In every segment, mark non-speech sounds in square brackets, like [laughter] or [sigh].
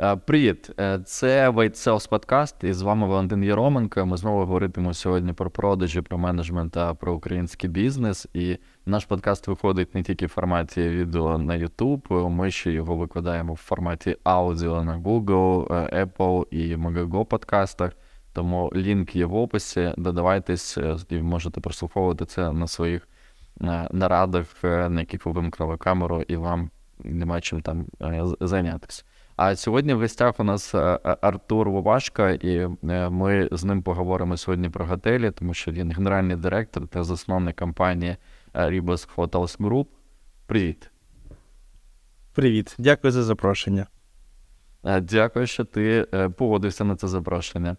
Е, Привіт, Е, це White Sales Podcast, і з вами Валентин Єроменко. Ми знову говоритимемо сьогодні про продажі, про менеджмент та про український бізнес. І наш подкаст виходить не тільки в форматі відео на YouTube, ми ще його викладаємо в форматі аудіо на Google, е, Apple і Megago подкастах. Тому лінк є в описі. Додавайтесь і можете прослуховувати це на своїх нарадах, на яких ви вимкнули камеру, і вам нема чим там зайнятися. А сьогодні в гостях у нас е, е, Артур Вовашка, і е, ми з ним поговоримо сьогодні про готелі, тому що він генеральний директор та засновник компанії Ribos Hotels Group. Привіт. Привіт, дякую за запрошення. Дякую, що ти погодився на це запрошення.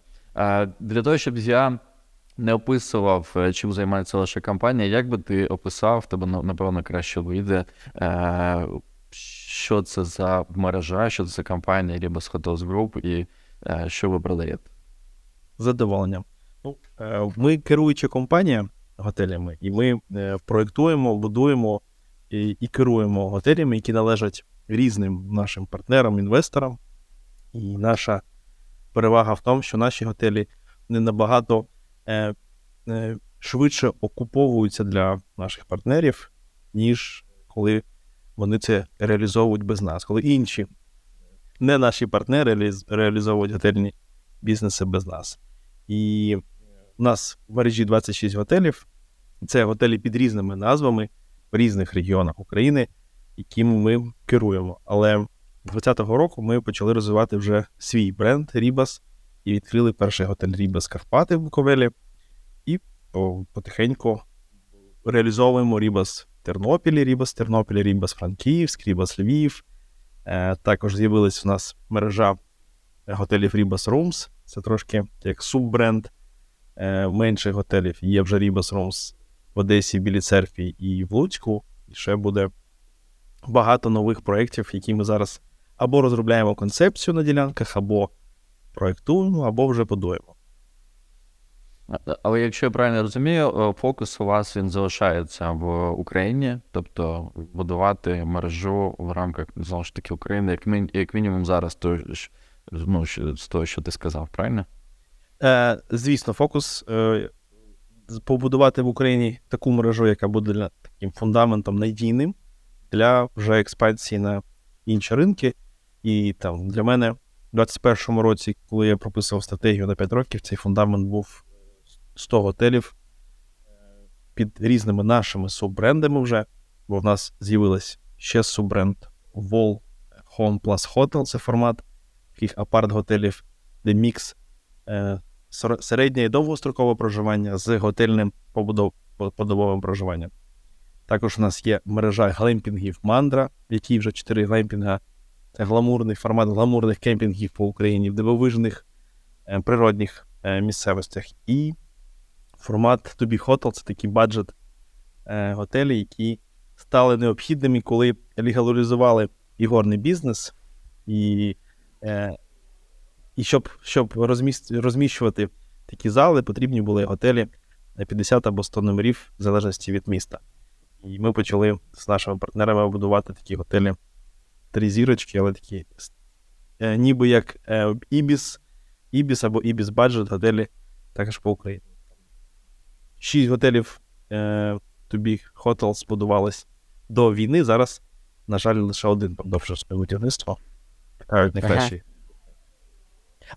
Для того, щоб я не описував, чим займається ваша компанія, як би ти описав, тебе напевно краще вийде, що це за мережа, що це за компанія Ribos Hotels Group і е, що ви продаєте? З задоволенням. Ну, е, ми керуюча компанія готелями, і ми е, проєктуємо, будуємо і, і керуємо готелями, які належать різним нашим партнерам, інвесторам. І наша перевага в тому, що наші готелі не набагато е, швидше окуповуються для наших партнерів, ніж коли вони це реалізовують без нас. Коли інші, не наші партнери, реалізовують готельні бізнеси без нас. І у нас в мережі 26 готелів. Це готелі під різними назвами в різних регіонах України, якими ми керуємо. Але з 2020 року ми почали розвивати вже свій бренд Рібас і відкрили перший готель Рібас Карпати в Буковелі. І потихеньку реалізовуємо Рібас Тернопілі, Рібас Тернопілі, Рібас Франківськ, Рібас Львів. Е, також з'явилась у нас мережа готелів Ribas Rooms. Це трошки як суббренд е, менших готелів. Є вже Ribas Rooms в Одесі, Білій церкві і в Луцьку. І ще буде багато нових проєктів, які ми зараз або розробляємо концепцію на ділянках, або проєктуємо, або вже будуємо. Але якщо я правильно розумію, е, фокус у вас він залишається в Україні, тобто будувати мережу в рамках знову ж таки України, як, мін, як мінімум зараз, то, ну, з того, що ти сказав, правильно? Е, звісно, фокус е, побудувати в Україні таку мережу, яка буде для, таким фундаментом надійним для вже експансії на інші ринки. І там для мене в 2021 році, коли я прописував стратегію на 5 років, цей фундамент був 100 готелів е, під різними нашими суббрендами вже, бо в нас з'явилась ще суббренд Wall Home Plus Hotel. Це формат таких апарт-готелів, де мікс е, середнє і довгострокове проживання з готельним побудов- подобовим проживанням. Також у нас є мережа глемпінгів Мандра, в якій вже 4 глемпінга. Це гламурний формат гламурних кемпінгів по Україні в дивовижних е, природних е, місцевостях. І формат To Hotel це такі баджет е, готелі, які стали необхідними, коли легалізували ігорний бізнес. І е, і щоб, щоб розміщувати такі зали, потрібні були готелі на 50 або 100 номерів, в залежності від міста. І ми почали з нашими партнерами будувати такі готелі три зірочки, але такі е, ніби як Ібіс, Ібіс або Ібіс Budget готелі також по Україні. Шість готелів е, Be Hotels збудувались до війни. Зараз, на жаль, лише один продовжує своє будівництво. Найкращий.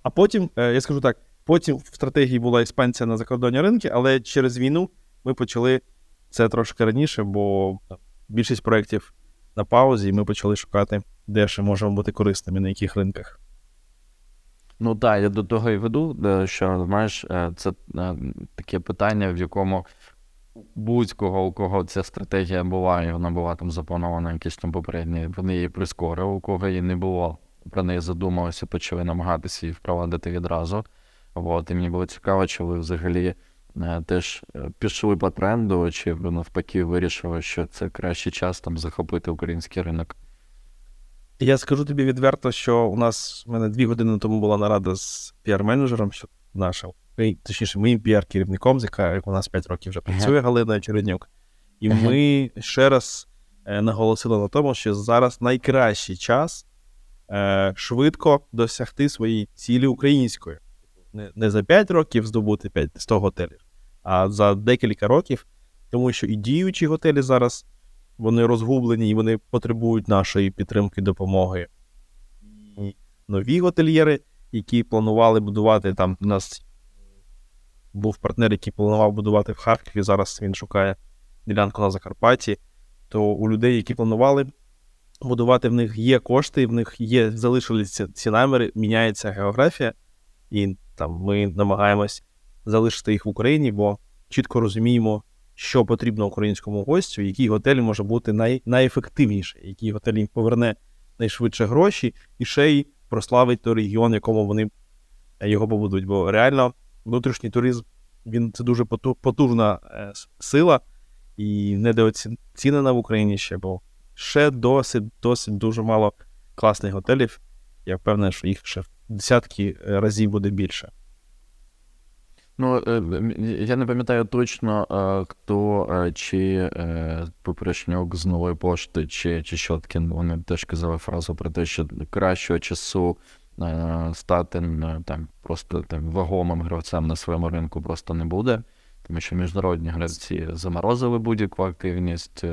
А потім, е, я скажу так, потім в стратегії була експансія на закордонні ринки, але через війну ми почали це трошки раніше, бо більшість проєктів на паузі, і ми почали шукати, де ще можемо бути корисними, на яких ринках. Ну так, я до того і веду, е, що знаєш, е, це е, таке питання, в якому будь-кого, у кого ця стратегія була, і вона була там запланована якісь там попередні, вони її прискорили, у кого її не було, про неї задумалися, почали намагатися її впровадити відразу. От, і мені було цікаво, чи ви взагалі теж пішли по тренду, чи навпаки вирішили, що це кращий час там захопити український ринок. Я скажу тобі відверто, що у нас в мене дві години тому була нарада з піар-менеджером, що нашим, точніше, моїм піар-керівником, з яка як у нас 5 років вже працює Галина Череднюк. І ми ще раз е, наголосили на тому, що зараз найкращий час е, швидко досягти своєї цілі української. Не, не за 5 років здобути 5 100 готелів, а за декілька років, тому що і діючі готелі зараз вони розгублені і вони потребують нашої підтримки допомоги. І нові готельєри, які планували будувати там. У нас був партнер, який планував будувати в Харкові. Зараз він шукає ділянку на Закарпатті. То у людей, які планували будувати, в них є кошти, в них є, залишилися ці наміри, міняється географія, і там ми намагаємось залишити їх в Україні, бо чітко розуміємо, що потрібно українському гостю, який готель може бути най, найефективніший, який готель їм поверне найшвидше гроші і ще й прославить той регіон, якому вони його побудуть. Бо реально внутрішній туризм він це дуже поту- потужна е, сила і недооцінена в Україні ще, бо ще досить, досить дуже мало класних готелів. Я впевнений, що їх ще в десятки е, разів буде більше. Ну, е, я не пам'ятаю точно, е, хто е, чи Поперечнюк з нової пошти, чи, чи Щоткін, вони теж казали фразу про те, що кращого часу стати там, просто там, вагомим гравцем на своєму ринку просто не буде, тому що міжнародні гравці заморозили будь-яку активність,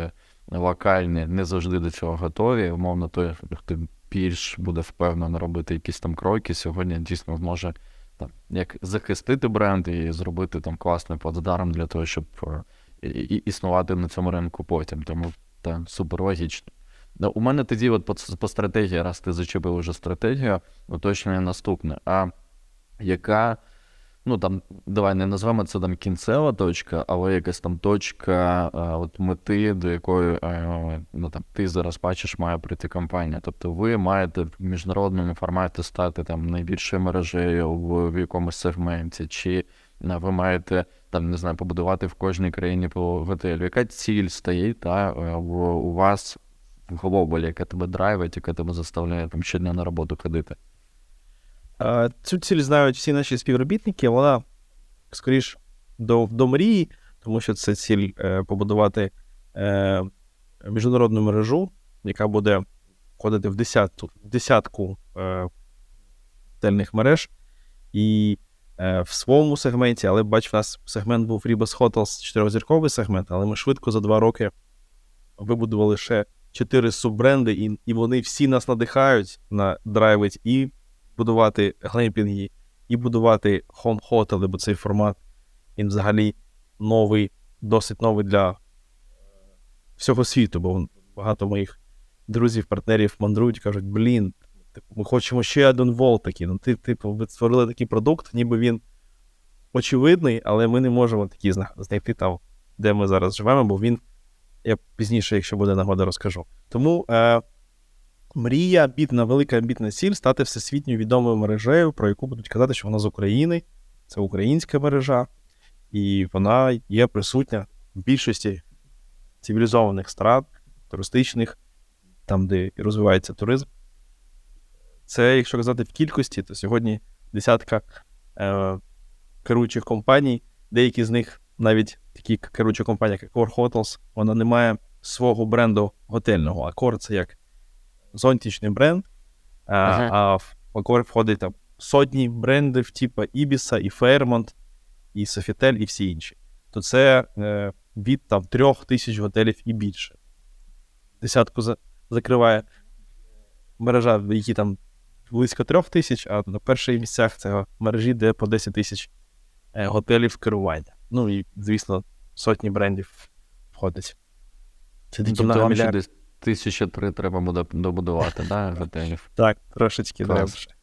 локальні не завжди до цього готові. Умовно, той, хто більш буде впевнено робити якісь там кроки, сьогодні дійсно зможе там, як захистити бренд і зробити там класний плацдарм для того, щоб е, існувати на цьому ринку потім. Тому це супер логічно. Да, У мене тоді, от по, по стратегії, раз ти зачепив уже стратегію, уточнення наступне. А яка, ну там, давай не назвемо це там кінцева точка, але якась там точка е, от мети, до якої е, ну, там, ти зараз бачиш, має прийти компанія. Тобто ви маєте в міжнародному форматі стати там найбільшою мережею в, в якомусь сегменті, чи е, ви маєте там, не знаю, побудувати в кожній країні по готелю. Яка ціль стоїть та, в, у вас в глобалі, яка тебе драйвить, яка тебе заставляє там щодня на роботу ходити? Цю ціль знають всі наші співробітники, вона скоріш до, до мрії, тому що це ціль е, побудувати е, міжнародну мережу, яка буде входити в десятку, десятку готельних мереж. І е, в своєму сегменті, але бач, в нас сегмент був Ribas Hotels, чотирьохзірковий сегмент, але ми швидко за два роки вибудували ще чотири суббренди, і, і вони всі нас надихають на драйвить і будувати глемпінги, і будувати хом-хотели, бо цей формат він взагалі новий, досить новий для е, всього світу, бо багато моїх друзів, партнерів мандрують, кажуть, блін, типу, ми хочемо ще один вол такий. Ну, ти, типу, ви створили такий продукт, ніби він очевидний, але ми не можемо такий знайти там, де ми зараз живемо, бо він, я пізніше, якщо буде нагода, розкажу. Тому е, мрія, амбітна, велика амбітна ціль стати всесвітньо відомою мережею, про яку будуть казати, що вона з України, це українська мережа, і вона є присутня в більшості цивілізованих стран, туристичних, там, де розвивається туризм. Це, якщо казати в кількості, то сьогодні десятка е, керуючих компаній, деякі з них навіть такі керуючі компанії, як Accor Hotels, вона не має свого бренду готельного. Accor — це як зонтичний бренд, а, Ага. а в Accor входить там сотні брендів, типу Ibis, і Fairmont, і Sofitel, і всі інші. То це е, від там трьох тисяч готелів і більше. Десятку за, закриває мережа, в якій там близько трьох тисяч, а на перших місцях це мережі, де по 10 тисяч е, готелів керування. Ну і, звісно, сотні брендів входить. Це Тобто вам ще многомільярд- десь тисяча три треба буде добудувати, да, готелів? Так, трошечки ще.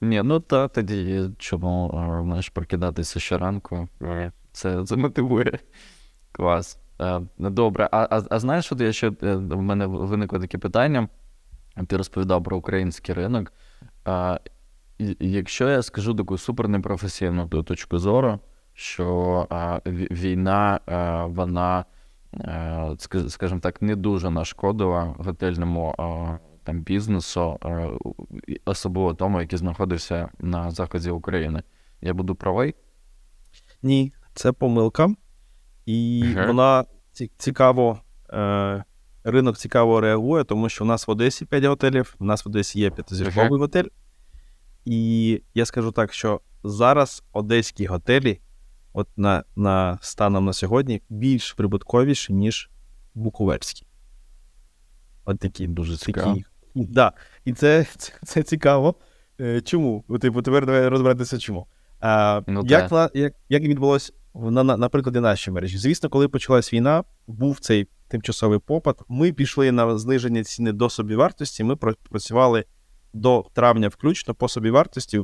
Ні, ну та тоді чому а, знаєш, прокидатися щоранку. Е, Це, це мотивує. Клас. Е, Добре. А, а, а знаєш, от я ще е, в мене виникло таке питання. Ти розповідав про український ринок. А, якщо я скажу таку супер непрофесійну точку зору, що а, війна, а, вона, скажімо так, не дуже нашкодила готельному там, бізнесу, особливо тому, який знаходився на заході України. Я буду правий? Ні, це помилка. І Ага. вона цікаво е, ринок цікаво реагує, тому що у нас в Одесі 5 готелів, у нас в Одесі є п'ятизірковий Ага. готель. І я скажу так, що зараз одеські готелі, от на, на станом на сьогодні, більш прибутковіші, ніж буковельські. От такі Дуже цікаво. такі. Да. І це, це, це цікаво. Е, Чому? Типу, тепер давай розбиратися, чому. А, Ну, як, на, як, як відбулось на, на, на прикладі нашої мережі? Звісно, коли почалась війна, був цей тимчасовий попит. Ми пішли на зниження ціни до собівартості. Ми пра- працювали до травня включно по собівартості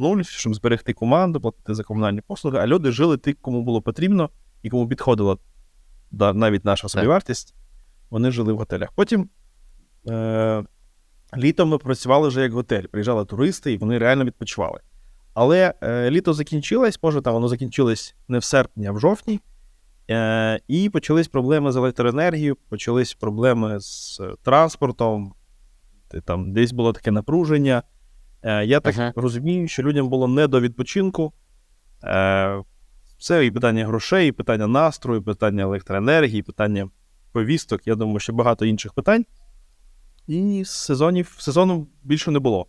нуль, щоб зберегти команду, платити за комунальні послуги, а люди жили ті, кому було потрібно і кому підходила да, навіть наша собівартість. Вони жили в готелях. Потім е, літом ми працювали вже як готель. Приїжджали туристи, і вони реально відпочивали. Але е, літо закінчилось, може, там воно закінчилось не в серпні, а в жовтні. Е, і почались проблеми з електроенергією, почались проблеми з е, транспортом. Там десь було таке напруження. Е, я так Ага. розумію, що людям було не до відпочинку. Е, це і питання грошей, і питання настрою, і питання електроенергії, і питання повісток. Я думаю, що багато інших питань. І сезонів сезону більше не було.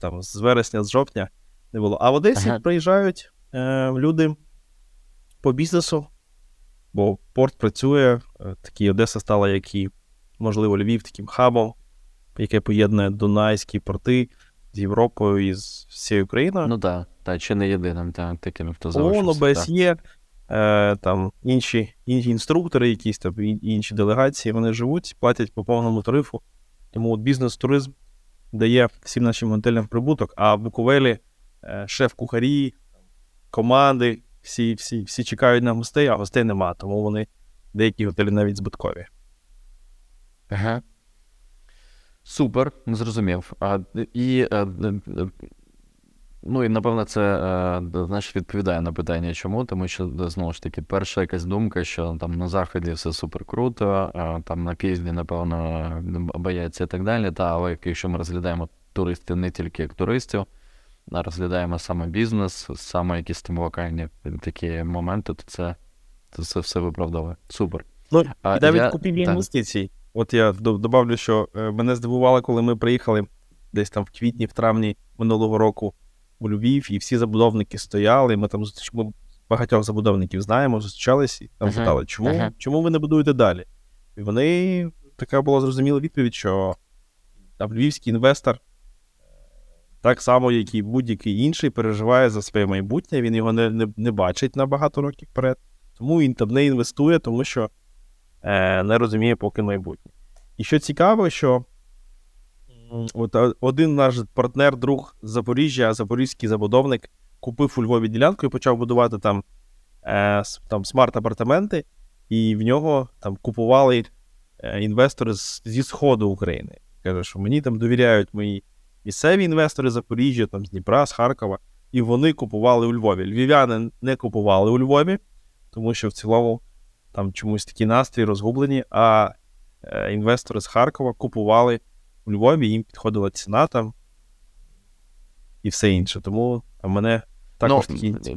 Там, з вересня, з жовтня не було. А в Одесі Ага. приїжджають е, люди по бізнесу, бо порт працює. Е, такий Одеса стала, як і, можливо, Львів, таким хабом, яке поєднує Дунайські порти з Європою і з всією Україною. Ну так, та, чи не єдиним, та, таким, хто ООН, залишився. та. ОБСЄ, е, там інші, інші інструктори, якісь там інші делегації, вони живуть, платять по повному тарифу. Тому от бізнес-туризм дає всім нашим готелям прибуток, а в Буковелі е, шеф-кухарі, команди, всі, всі, всі чекають на гостей, а гостей нема, тому вони деякі готелі навіть збиткові. Ага. Супер, зрозумів. А, і, е, е, ну, і напевно, це е, знаєш, відповідає на питання, чому, тому що знову ж таки, перша якась думка, що там на заході все супер круто, а там на півдні, напевно, бояться і так далі. Та, але якщо ми розглядаємо туристів не тільки як туристів, а розглядаємо саме бізнес, саме якісь там локальні такі моменти, то це, це все, все виправдовує. Супер. Ну, і навіть я- купівлі інвестицій. От я до- добавлю, що е, мене здивувало, коли ми приїхали десь там в квітні, в травні минулого року у Львів, і всі забудовники стояли. Ми там ми багатьох забудовників знаємо, зустрічались і там Ага, питали, чому, ага. чому ви не будуєте далі? І вони така була зрозуміла відповідь, що там львівський інвестор, е, так само, як і будь-який інший, переживає за своє майбутнє, він його не, не, не бачить на багато років вперед. Тому він там не інвестує, тому що не розуміє поки майбутнє. І що цікаво, що от один наш партнер, друг з Запоріжжя, запорізький забудовник, купив у Львові ділянку і почав будувати там, е, там смарт-апартаменти, і в нього там купували е, інвестори зі Сходу України. Каже, що мені там довіряють мої місцеві інвестори з Запоріжжя, там, з Дніпра, з Харкова, і вони купували у Львові. Львів'яни не купували у Львові, тому що в цілому там чомусь такі настрій розгублені, а е, інвестори з Харкова купували у Львові, їм підходила ціна там і все інше. Тому а мене також ну, такі.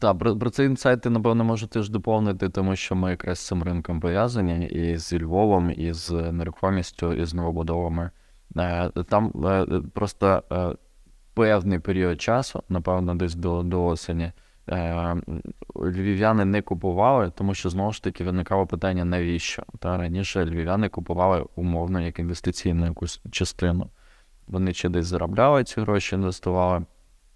Так, про, про цей інсайт ти, напевно, можете ж доповнити, тому що ми якраз з цим ринком пов'язані і з Львовом, і з нерухомістю, і з новобудовами. Е, Там е, просто певний період часу, напевно, десь до, до осені, львів'яни не купували, тому що знову ж таки виникало питання, навіщо? Та раніше львів'яни купували умовно як інвестиційну якусь частину. Вони чи десь заробляли ці гроші, інвестували,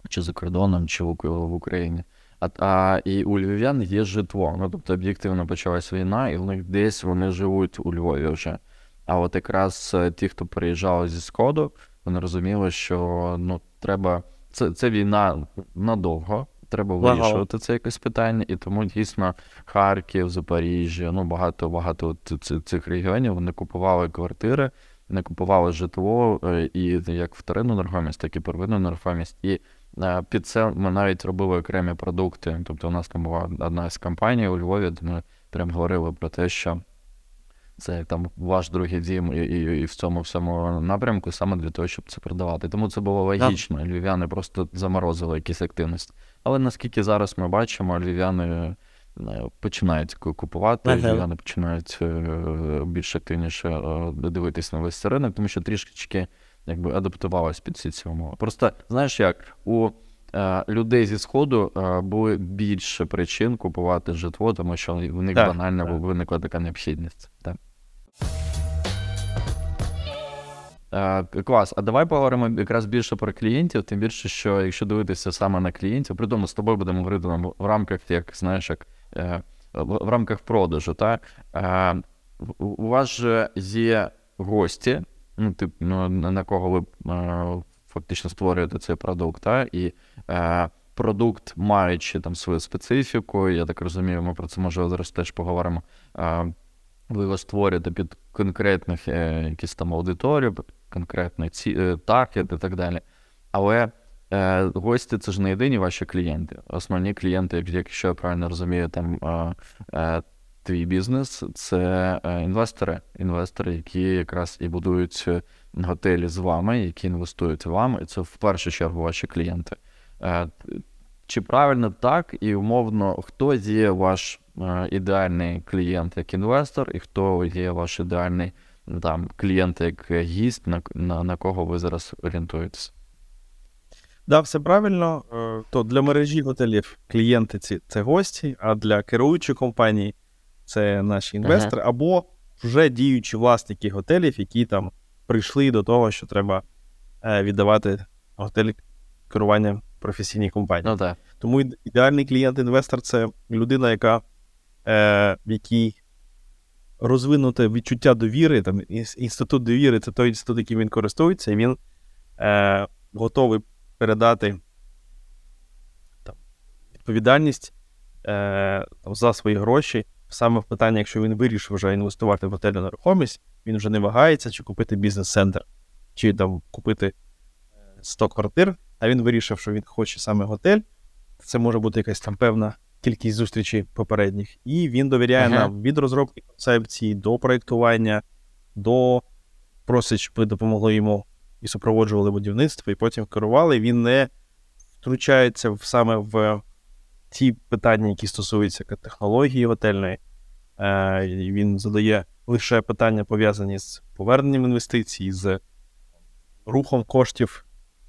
чи за кордоном, чи в, Україні. А, а і у львів'ян є житло. Ну, тобто об'єктивно почалась війна, і в них десь вони живуть у Львові вже. А от якраз е, ті, хто приїжджали зі Сходу, вони розуміли, що ну, треба. Це, це війна надовго. Треба вирішувати це якесь питання, і тому дійсно Харків, Запоріжжя, ну багато багато цих регіонів вони купували квартири, не купували житло е, і як вторинну нерухомість, так і первинну нерухомість. І е, під це ми навіть робили окремі продукти. Тобто, у нас там була одна з компаній у Львові, де ми прям говорили про те, що це там ваш другий дім і, і, і в цьому всьому напрямку саме для того, щоб це продавати. Тому це було логічно. Львів'яни просто заморозили якісь активності. Але наскільки зараз ми бачимо, львів'яни е, починають купувати, і вони починають е, більш активніше е, дивитись на весь ринок, тому що трішечки якби адаптувалась під ці ці умови. Просто знаєш як у людей зі сходу е, були більше причин купувати житло, тому що у них Так, банально так. виникла така необхідність. Так. Е, клас, а давай поговоримо якраз більше про клієнтів, тим більше, що якщо дивитися саме на клієнтів, при тому з тобою будемо говорити там, в рамках, як знаєш, як е, в, в рамках продажу, та е, у- вас же є гості, ну, тип, ну, на кого ви е, фактично створюєте цей продукт, та, і е, продукт, маючи там свою специфіку, я так розумію, ми про це може зараз теж поговоримо. Е, ви його створюєте під конкретних е, якісь там аудиторію, під конкретний ці, е, таргет і так далі. Але е, гості це ж не єдині ваші клієнти. Основні клієнти, якщо я правильно розумію, там е, е, твій бізнес це е, інвестори, інвестори, які якраз і будують е, готелі з вами, які інвестують вам, і це в першу чергу ваші клієнти. Е, чи правильно так, і умовно, хто є ваш ідеальний клієнт як інвестор, і хто є ваш ідеальний там, клієнт як гість, на, на, на кого ви зараз орієнтуєтесь? Да, все правильно. То для мережі готелів клієнти ці це гості, а для керуючої компанії це наші інвестори, або вже діючі власники готелів, які там прийшли до того, що треба е, віддавати готелі керування професійній компанії. Ну так. Тому ідеальний клієнт-інвестор це людина, яка е, в якій розвинуте відчуття довіри, там інститут довіри це той інститут, яким він користується, і він е, готовий передати там, відповідальність е, там, за свої гроші. Саме в питанні, якщо він вирішив вже інвестувати в готельну нерухомість, він вже не вагається, чи купити бізнес-центр, чи там купити е, 100 квартир, а він вирішив, що він хоче саме готель. Це може бути якась там певна кількість зустрічей попередніх. І він довіряє Ага. нам від розробки концепції до проєктування, до просить, щоб ви допомогли йому і супроводжували будівництво, і потім керували. Він не втручається в, саме в ті питання, які стосуються технології готельної. Е, він задає лише питання, пов'язані з поверненням інвестицій, з рухом коштів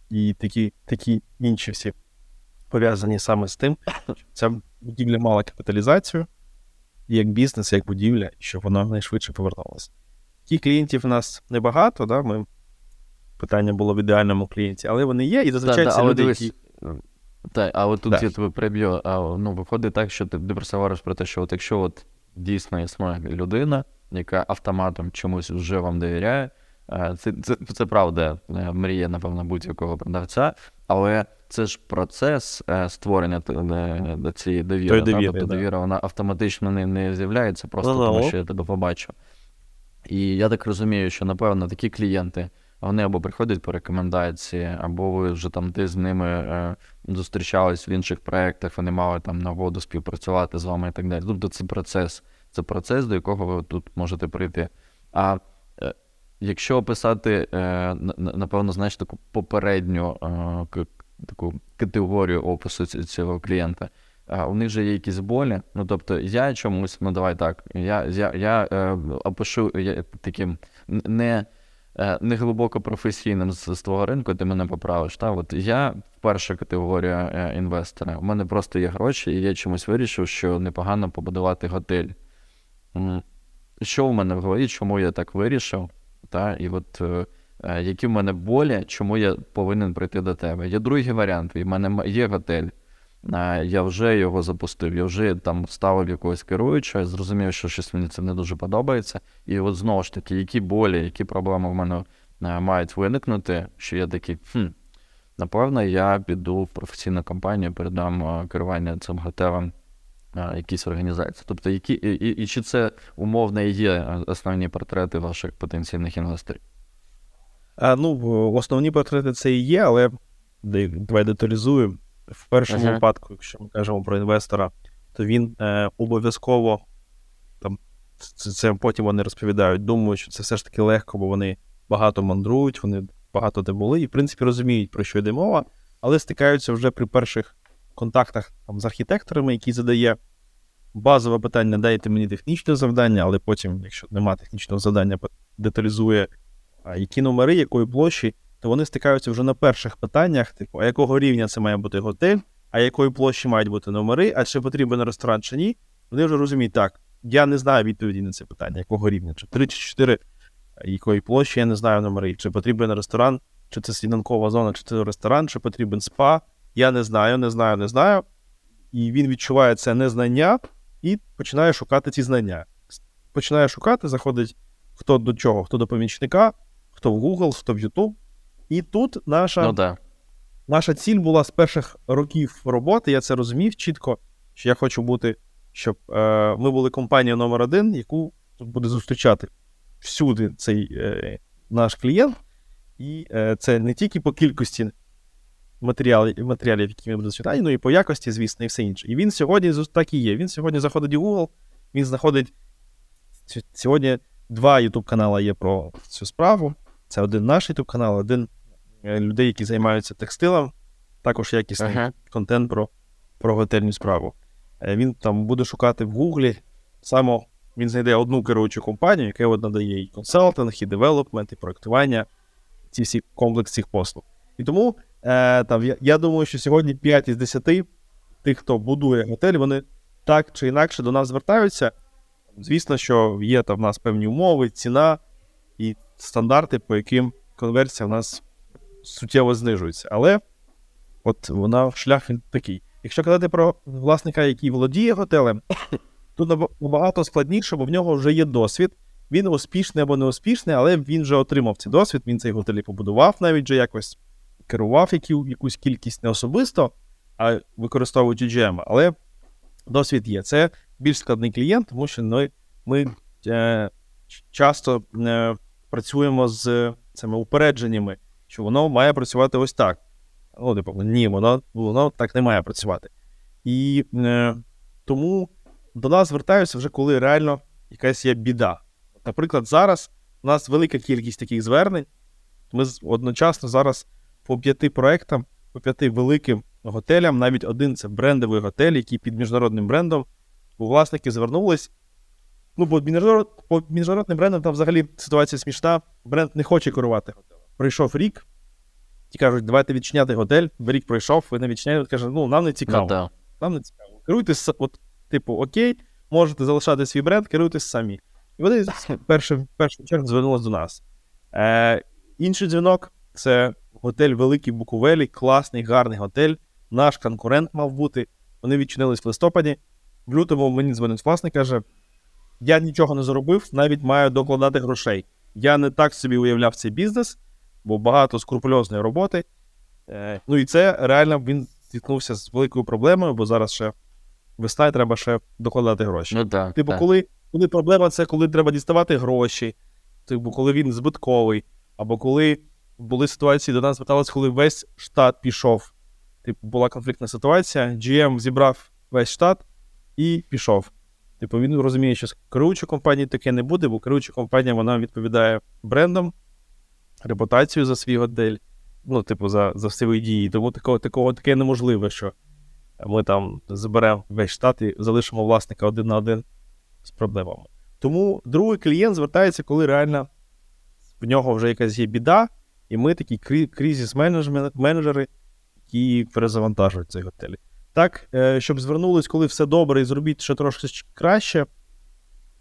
і такі, такі інші всі пов'язані саме з тим, що ця будівля мала капіталізацію як бізнес, як будівля, щоб вона найшвидше повернулася. Таких клієнтів у нас небагато, да? ми... питання було в ідеальному клієнті, але вони є, і зазвичай це але люди, дивись, які. Так, а от тут Да. я тебе приб'ю. А, ну, виходить так, що ти, ти просто говориш про те, що от якщо от дійсно існує людина, яка автоматом чомусь вже вам довіряє, е, це, це, це правда, е, мрія, напевно, будь-якого продавця, але це ж процес е, створення цієї довіри. Тої довіри, тобто довіра вона автоматично не, не з'являється просто Ну-ну. тому, що я тебе побачив. І я так розумію, що, напевно, такі клієнти. Вони або приходять по рекомендації, або ви вже там десь з ними зустрічались в інших проєктах, вони мали там нагоду співпрацювати з вами і так далі. Тобто це процес, це процес, до якого ви тут можете прийти. А е, якщо описати, е, на- на- напевно, знаєш, таку попередню е, таку категорію опису цього клієнта, у них же є якісь болі. Ну, тобто, я чомусь, ну давай так, я, я, я опишу я, таким не, е, не глибоко професійним з, з твого ринку, ти мене поправиш. Та? От я перша категорія е, інвестора. У мене просто є гроші, і я чомусь вирішив, що непогано побудувати готель. Що в мене в голові, чому я так вирішив? Та? І от е, які в мене болі, чому я повинен прийти до тебе? Є другий варіант, і в мене є готель. Е, Я вже його запустив, я вже там ставив якогось керуючого, зрозумів, що щось мені це не дуже подобається. І от знову ж таки, які болі, які проблеми в мене е, мають виникнути, що я такий, хм, напевно, я піду в професійну компанію, передам е, керування цим готелем якійсь організації. Тобто, які, і, і, і чи це умовно і є основні портрети ваших потенційних інвесторів? А, ну, основні портрети це і є, але давай деталізую. В першому Ага. випадку, якщо ми кажемо про інвестора, то він е, обов'язково там це, це потім вони розповідають, думають, що це все ж таки легко, бо вони багато мандрують, вони багато де були, і в принципі розуміють, про що йде мова, але стикаються вже при перших контактах там, з архітекторами, які задає. Базове питання, дайте мені технічне завдання, але потім, якщо нема технічного завдання, деталізує, а які номери, якої площі, то вони стикаються вже на перших питаннях, типу, а якого рівня це має бути готель, а якої площі мають бути номери, а чи потрібен ресторан чи ні. Вони вже розуміють, так, я не знаю відповіді на це питання, якого рівня, чи 3 чи 4, якої площі, я не знаю номери, чи потрібен ресторан, чи це сніданкова зона, чи це ресторан, чи потрібен спа. Я не знаю, не знаю, не знаю. І він відчуває це незнання і починає шукати ці знання. Починає шукати, заходить хто до чого, хто до помічника, хто в Google, хто в YouTube. І тут наша, Ну так. наша ціль була з перших років роботи. Я це розумів чітко, що я хочу бути, щоб е, ми були компанією номер один, яку буде зустрічати всюди цей е, наш клієнт. І е, це не тільки по кількості матеріалів, матеріалів які ми будемо зустрічати, ну і по якості, звісно, і все інше. І він сьогодні так і є. Він сьогодні заходить в Google, він знаходить сьогодні два YouTube канали є про цю справу. Це один наш YouTube канал, один людей, які займаються текстилем, також якісний Ага. контент про, про готельну справу. Е, Він там буде шукати в Гуглі. Саме він знайде одну керуючу компанію, яка от надає і консалтинг, і девелопмент, і проектування, ці всі комплекс цих послуг. І тому е, там, я, я думаю, що сьогодні 5 із 10 тих, хто будує готель, вони так чи інакше до нас звертаються. Звісно, що є там в нас певні умови, ціна і стандарти, по яким конверсія в нас суттєво знижується. Але от вона шлях такий. Якщо казати про власника, який володіє готелем, тут набагато складніше, бо в нього вже є досвід. Він успішний або не успішний, але він вже отримав цей досвід, він цей готель побудував навіть вже якось, керував які, якусь кількість не особисто, а використовуючи GM. Але досвід є. Це більш складний клієнт, тому що ми, ми е, часто е, працюємо з цими упередженнями, що воно має працювати ось так. Ну, типу, ні, воно, воно так не має працювати. І е, тому до нас звертаються вже коли реально якась є біда. Наприклад, зараз у нас велика кількість таких звернень. Ми одночасно зараз по п'яти проектам, по п'яти великим готелям, навіть один це брендовий готель, який під міжнародним брендом, бо власники звернулись. Ну, бо по міжнародним брендам там взагалі ситуація смішна. Бренд не хоче керувати готелем. Прийшов рік, ті кажуть, давайте відчиняти готель. Рік пройшов, ви не відчиняєте, каже, ну нам не цікаво. Ну. Нам не цікаво. Керуйтесь, от, типу, окей, можете залишати свій бренд, керуйтесь самі. І вони в [laughs] першу, в першу чергу звернулися до нас. Е, інший дзвінок це готель Великий Буковелі, класний, гарний готель. Наш конкурент мав бути. Вони відчинились в листопаді. В лютому мені дзвонить власник, каже: я нічого не заробив, навіть маю докладати грошей. Я не так собі уявляв цей бізнес, бо багато скрупульозної роботи. Е, ну і це реально він зіткнувся з великою проблемою, бо зараз ще весна і треба ще докладати гроші. Ну так. Типу, так. коли, коли проблема це коли треба діставати гроші, типу, коли він збитковий, або коли були ситуації, до нас зверталися, коли весь штат пішов. Типу, була конфліктна ситуація, GM зібрав весь штат і пішов. Типу, він розуміє, що з керуючої компанії таке не буде, бо керуюча компанія вона відповідає брендом, репутацію за свій готель, ну, типу, за, за свої дії. Тому такого, такого таке неможливе, що ми там заберемо весь штат і залишимо власника один на один з проблемами. Тому другий клієнт звертається, коли реально в нього вже якась є біда, і ми такі кризис-менеджери, які перезавантажують цей готель. Так, е, щоб звернулись, коли все добре, і зробіть ще трошки краще,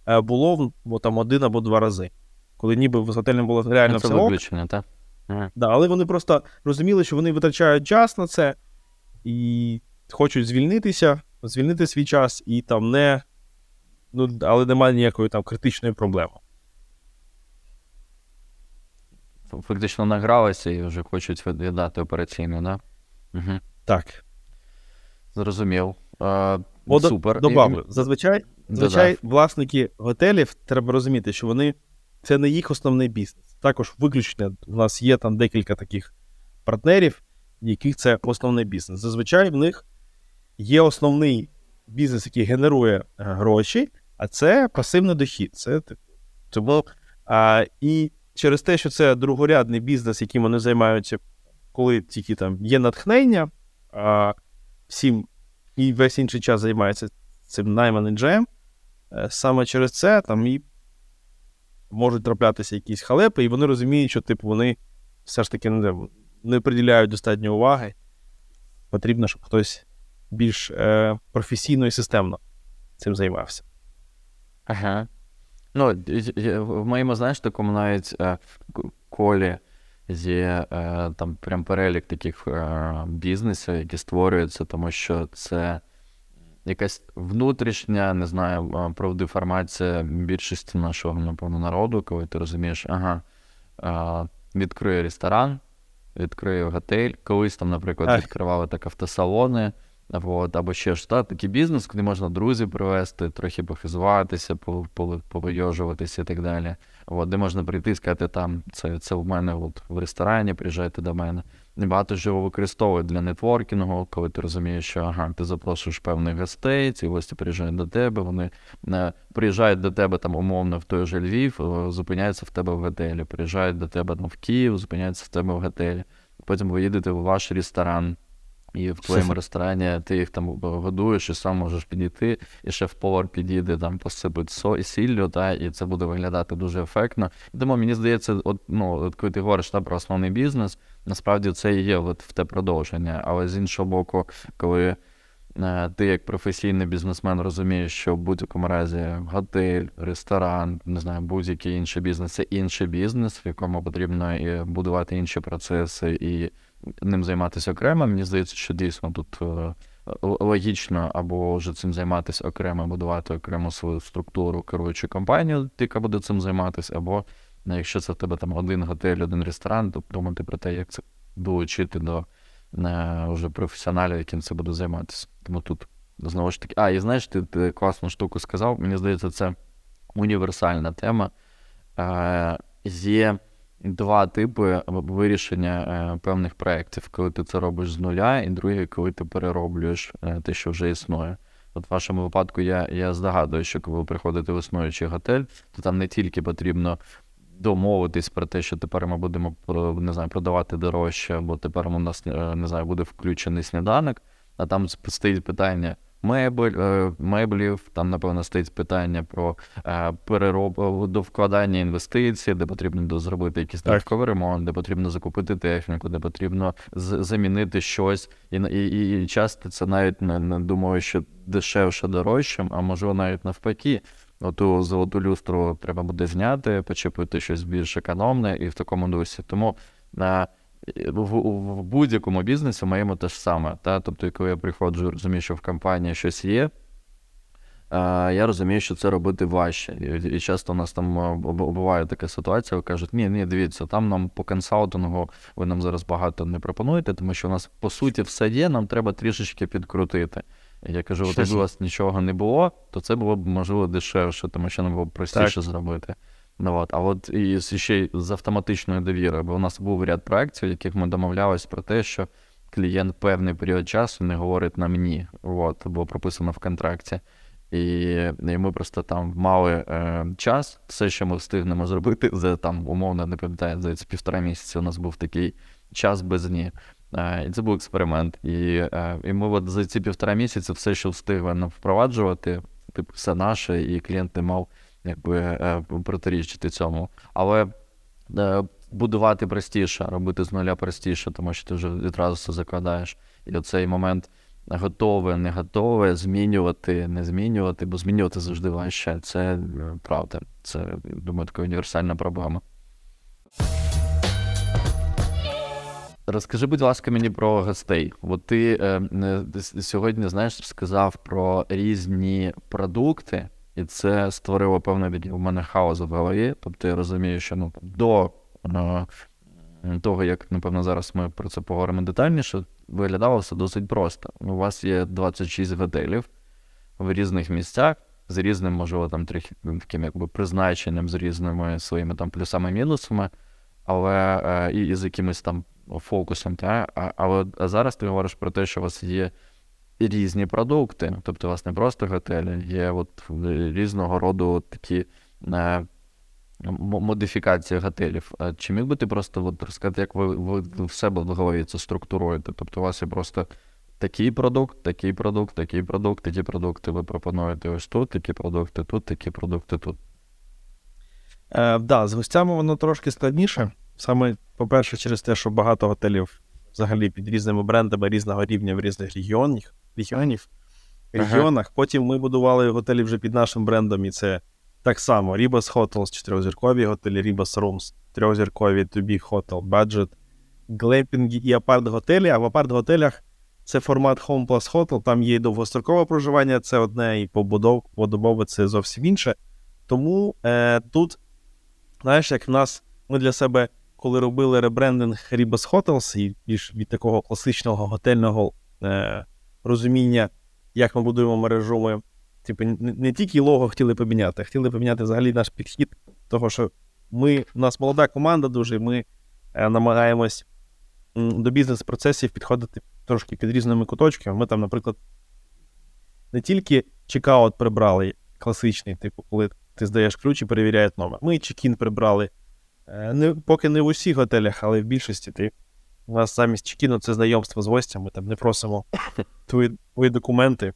е, було бо там один або два рази. Коли ніби з готелем було реально Ну, це все виключення, так? Ага. Да, але вони просто розуміли, що вони витрачають час на це і хочуть звільнитися, звільнити свій час, і там не. Ну, але немає ніякої там критичної проблеми. Фактично награлися і вже хочуть від- віддати операційну, да? Угу. Так. Зрозумів. А, до- супер. Добавлю. Зазвичай, зазвичай власники готелів треба розуміти, що вони це не їх основний бізнес. Також виключення. У нас є там декілька таких партнерів, яких це основний бізнес. Зазвичай в них є основний бізнес, який генерує е, гроші, а це пасивний дохід. Це тому а, і через те, що це другорядний бізнес, яким вони займаються, коли тільки там є натхнення, а всім і весь інший час займається цим найманеджем, е, саме через це там і можуть траплятися якісь халепи, і вони розуміють, що типу, вони все ж таки не, не приділяють достатньо уваги. Потрібно, щоб хтось більш е, професійно і системно цим займався. Ага. Ну, в моєму, знаєш, такому навіть е, колі є е, там прям перелік таких е, бізнесів, які створюються, тому що це якась внутрішня, не знаю, е, правдеформація більшості нашого, напевно, народу, коли ти розумієш, ага, е, відкрию ресторан, відкрию готель. Колись там, наприклад, відкривали так автосалони. От, або ще ж та, такий бізнес, куди можна друзів привезти, трохи похизуватися, по- по- повийожуватися і так далі. От, де можна прийти і сказати, там, це, це в мене от, в ресторані, приїжджайте до мене. Багато його використовують для нетворкінгу, коли ти розумієш, що ага, ти запрошуєш певних гостей, ці гості приїжджають до тебе, вони е, приїжджають до тебе там умовно в той же Львів, е, зупиняються в тебе в готелі, приїжджають до тебе там, в Київ, зупиняються в тебе в готелі. Потім ви їдете в ваш ресторан. І в твоєму ресторані ти їх там годуєш, і сам можеш підійти, і шеф-повар підійде, там посипить со і сіллю, та, і це буде виглядати дуже ефектно. Тому мені здається, от, ну, от коли ти говориш та, про основний бізнес, насправді це і є от, в те продовження. Але з іншого боку, коли е, ти як професійний бізнесмен розумієш, що в будь-якому разі готель, ресторан, не знаю, будь-який інший бізнес це інший бізнес, в якому потрібно і будувати інші процеси і ним займатися окремо. Мені здається, що дійсно тут е, логічно або вже цим займатися окремо, будувати окрему свою структуру, керуючу компанію, яка буде цим займатися, або ну, якщо це в тебе там один готель, один ресторан, то думати про те, як це долучити до е, вже професіоналів, яким це буде займатися. Тому тут знову ж таки. А, і знаєш, ти, ти класну штуку сказав. Мені здається, це універсальна тема. Е, є два типи вирішення е, певних проєктів, коли ти це робиш з нуля, і другий, коли ти перероблюєш е, те, що вже існує. От в вашому випадку я, я здогадую, що коли ви приходите в існуючий готель, то там не тільки потрібно домовитись про те, що тепер ми будемо не знаю, продавати дорожче, бо тепер у нас е, не знаю, буде включений сніданок, а там стоїть питання мебель, е, меблів, там, напевно, стоїть питання про е, перероб до вкладання інвестицій, де потрібно зробити якийсь додатковий ремонт, де потрібно закупити техніку, де потрібно замінити щось. І, і, і, і часто це навіть не, не думаю, що дешевше дорожчим, а можливо навіть навпаки. Оту золоту люстру треба буде зняти, почепити щось більш економне і в такому дусі. Тому е, в, в, в будь-якому бізнесі маємо те ж саме. Та? Тобто, коли я приходжу, розумію, що в компанії щось є, я розумію, що це робити важче. І, і часто у нас там е, буває така ситуація, кажуть, ні, ні, дивіться, там нам по консалтингу ви нам зараз багато не пропонуєте, тому що у нас по суті все є, нам треба трішечки підкрутити. Я кажу, от якби у вас нічого не було, то це було б можливо дешевше, тому що нам було б простіше зробити. Ну, от. А от і ще й з автоматичною довірою, бо у нас був ряд проєктів, в яких ми домовлялись про те, що клієнт певний період часу не говорить нам ні. От, було прописано в контракті. І, і ми просто там мали е, час, все, що ми встигнемо зробити, за там, умовно, не пам'ятаю, здається, півтора місяці у нас був такий час без ні. Е, і це був експеримент. І, е, і ми от за ці півтора місяці все, що встигли впроваджувати, типу, все наше, і клієнт не мав якби е, протирічити цьому. Але е, будувати простіше, робити з нуля простіше, тому що ти вже відразу все закладаєш. І оцей момент готове, не готове, змінювати, не змінювати, бо змінювати завжди важче. Це е, правда. Це, думаю, така універсальна проблема. Розкажи, будь ласка, мені про гостей. От ти е, сьогодні, знаєш, сказав про різні продукти, і це створило певний такий у мене хаос в голові. Тобто я розумію, що ну, до е, того, як, напевно, зараз ми про це поговоримо детальніше, виглядало все досить просто. У вас є 26 готелів в різних місцях, з різним, можливо, там таким якби призначенням, з різними своїми там плюсами-мінусами, але е, і, і з якимось там фокусом. Та? А, але зараз ти говориш про те, що у вас є різні продукти. Тобто у вас не просто готелі, є от різного роду такі е, модифікації готелів. Чи міг би ти просто от розказати, як ви, ви в себе в голові це структуруєте? Тобто у вас є просто такий продукт, такий продукт, такий продукт, такі продукти ви пропонуєте ось тут, такі продукти тут, такі продукти тут. Е, да, з гостями воно трошки складніше. Саме, по-перше, через те, що багато готелів взагалі під різними брендами різного рівня в різних регіонах. Регіонів, регіонах. Потім ми будували готелі вже під нашим брендом, і це так само: Ribas Hotels, чотирьохзіркові готелі, Ribas Rooms, трьохзіркові, Be Hotel, Budget, глемпінги і апарт-готелі. А в апарт-готелях це формат Home Plus Hotel, там є і довгострокове проживання, це одне, і побудов, подобове це зовсім інше. Тому е, тут, знаєш, як в нас ми для себе, коли робили ребрендинг Ribas Hotels, і більш від такого класичного готельного е, розуміння, як ми будуємо мережу, ми типу, не, тільки лого хотіли поміняти, а хотіли поміняти взагалі наш підхід, того що ми, у нас молода команда дуже, ми е, намагаємось до бізнес-процесів підходити трошки під різними куточками. Ми там, наприклад, не тільки чекаут прибрали класичний, типу, коли ти здаєш ключ і перевіряють номер. Ми чекін прибрали. Е, Не, поки не в усіх готелях, але в більшості ти. У нас замість чекіну це знайомство з гостями. Ми там не просимо [laughs] твої, твої документи,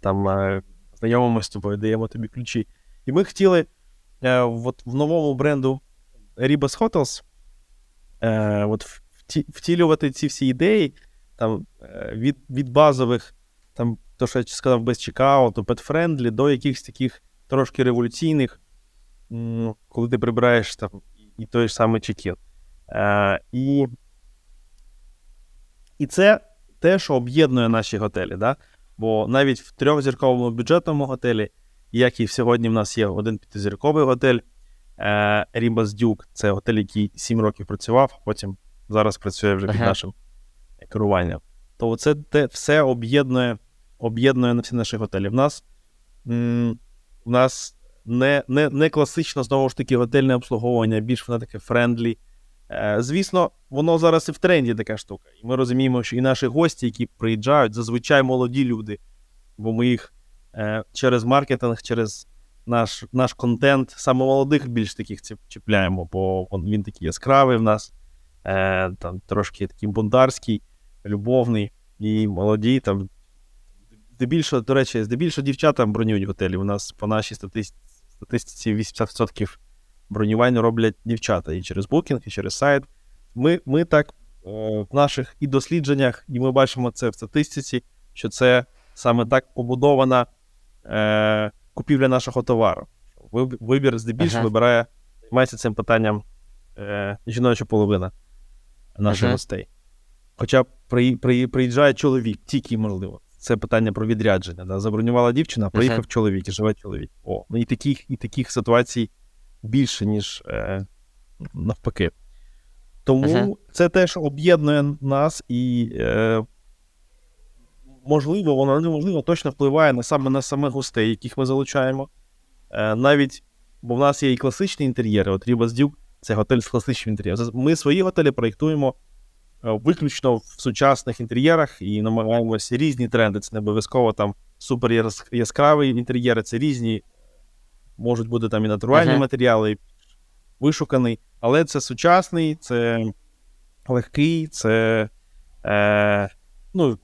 там е, знайомимося з тобою, даємо тобі ключі. І ми хотіли е, от в новому бренду Ribas Hotels е, от вті, втілювати ці всі ідеї там, е, від, від базових, там, то, що я сказав, без чекауту, pet-friendly, до якихось таких трошки революційних, коли ти прибираєш там і той ж самий чекін. Е, і, і це те, що об'єднує наші готелі. Да? Бо навіть в трьохзірковому бюджетному готелі, як і сьогодні в нас є один п'ятизірковий готель, е, Ribas Duke, це готель, який 7 років працював, потім зараз працює вже під Ага. нашим керуванням. То це те все об'єднує, об'єднує на всі наші готелі. В нас, м, в нас не, не, не класично, знову ж таки, готельне обслуговування, більш воно таке friendly. Е, звісно, воно зараз і в тренді така штука. І ми розуміємо, що і наші гості, які приїжджають, зазвичай молоді люди, бо ми їх е, через маркетинг, через наш, наш контент, саме молодих більш таких чіпляємо, бо він такий яскравий в нас, е, там, трошки такий бунтарський, любовний і молоді. Там, здебільшого, до речі, здебільшого дівчата бронюють готелі. У нас по нашій статистиці 80% бронювань роблять дівчата і через букінг, і через сайт. Ми, ми так е, в наших і дослідженнях, і ми бачимо це в статистиці, що це саме так побудована е, купівля нашого товару. Вибір здебільшого Ага. вибирає, займається цим питанням е, жіноча половина наших Ага. гостей. Хоча при, при, приїжджає чоловік, тільки можливо. Це питання про відрядження. Да? Забронювала дівчина, приїхав Ага. чоловік і живе чоловік. О, ну і таких, і таких ситуацій більше, ніж е, навпаки. Тому Ага. це теж об'єднує нас і, е, можливо, воно неможливо точно впливає на саме на самих гостей, яких ми залучаємо. Е, навіть, бо в нас є і класичні інтер'єри. От Ribas Duke – це готель з класичним інтер'єром. Ми свої готелі проєктуємо е, виключно в сучасних інтер'єрах і намагаємося різні тренди. Це не обов'язково там супер яс- яскраві інтер'єри, це різні, можуть бути там і натуральні Ага. матеріали, і вишуканий, але це сучасний, це легкий, це е, ну,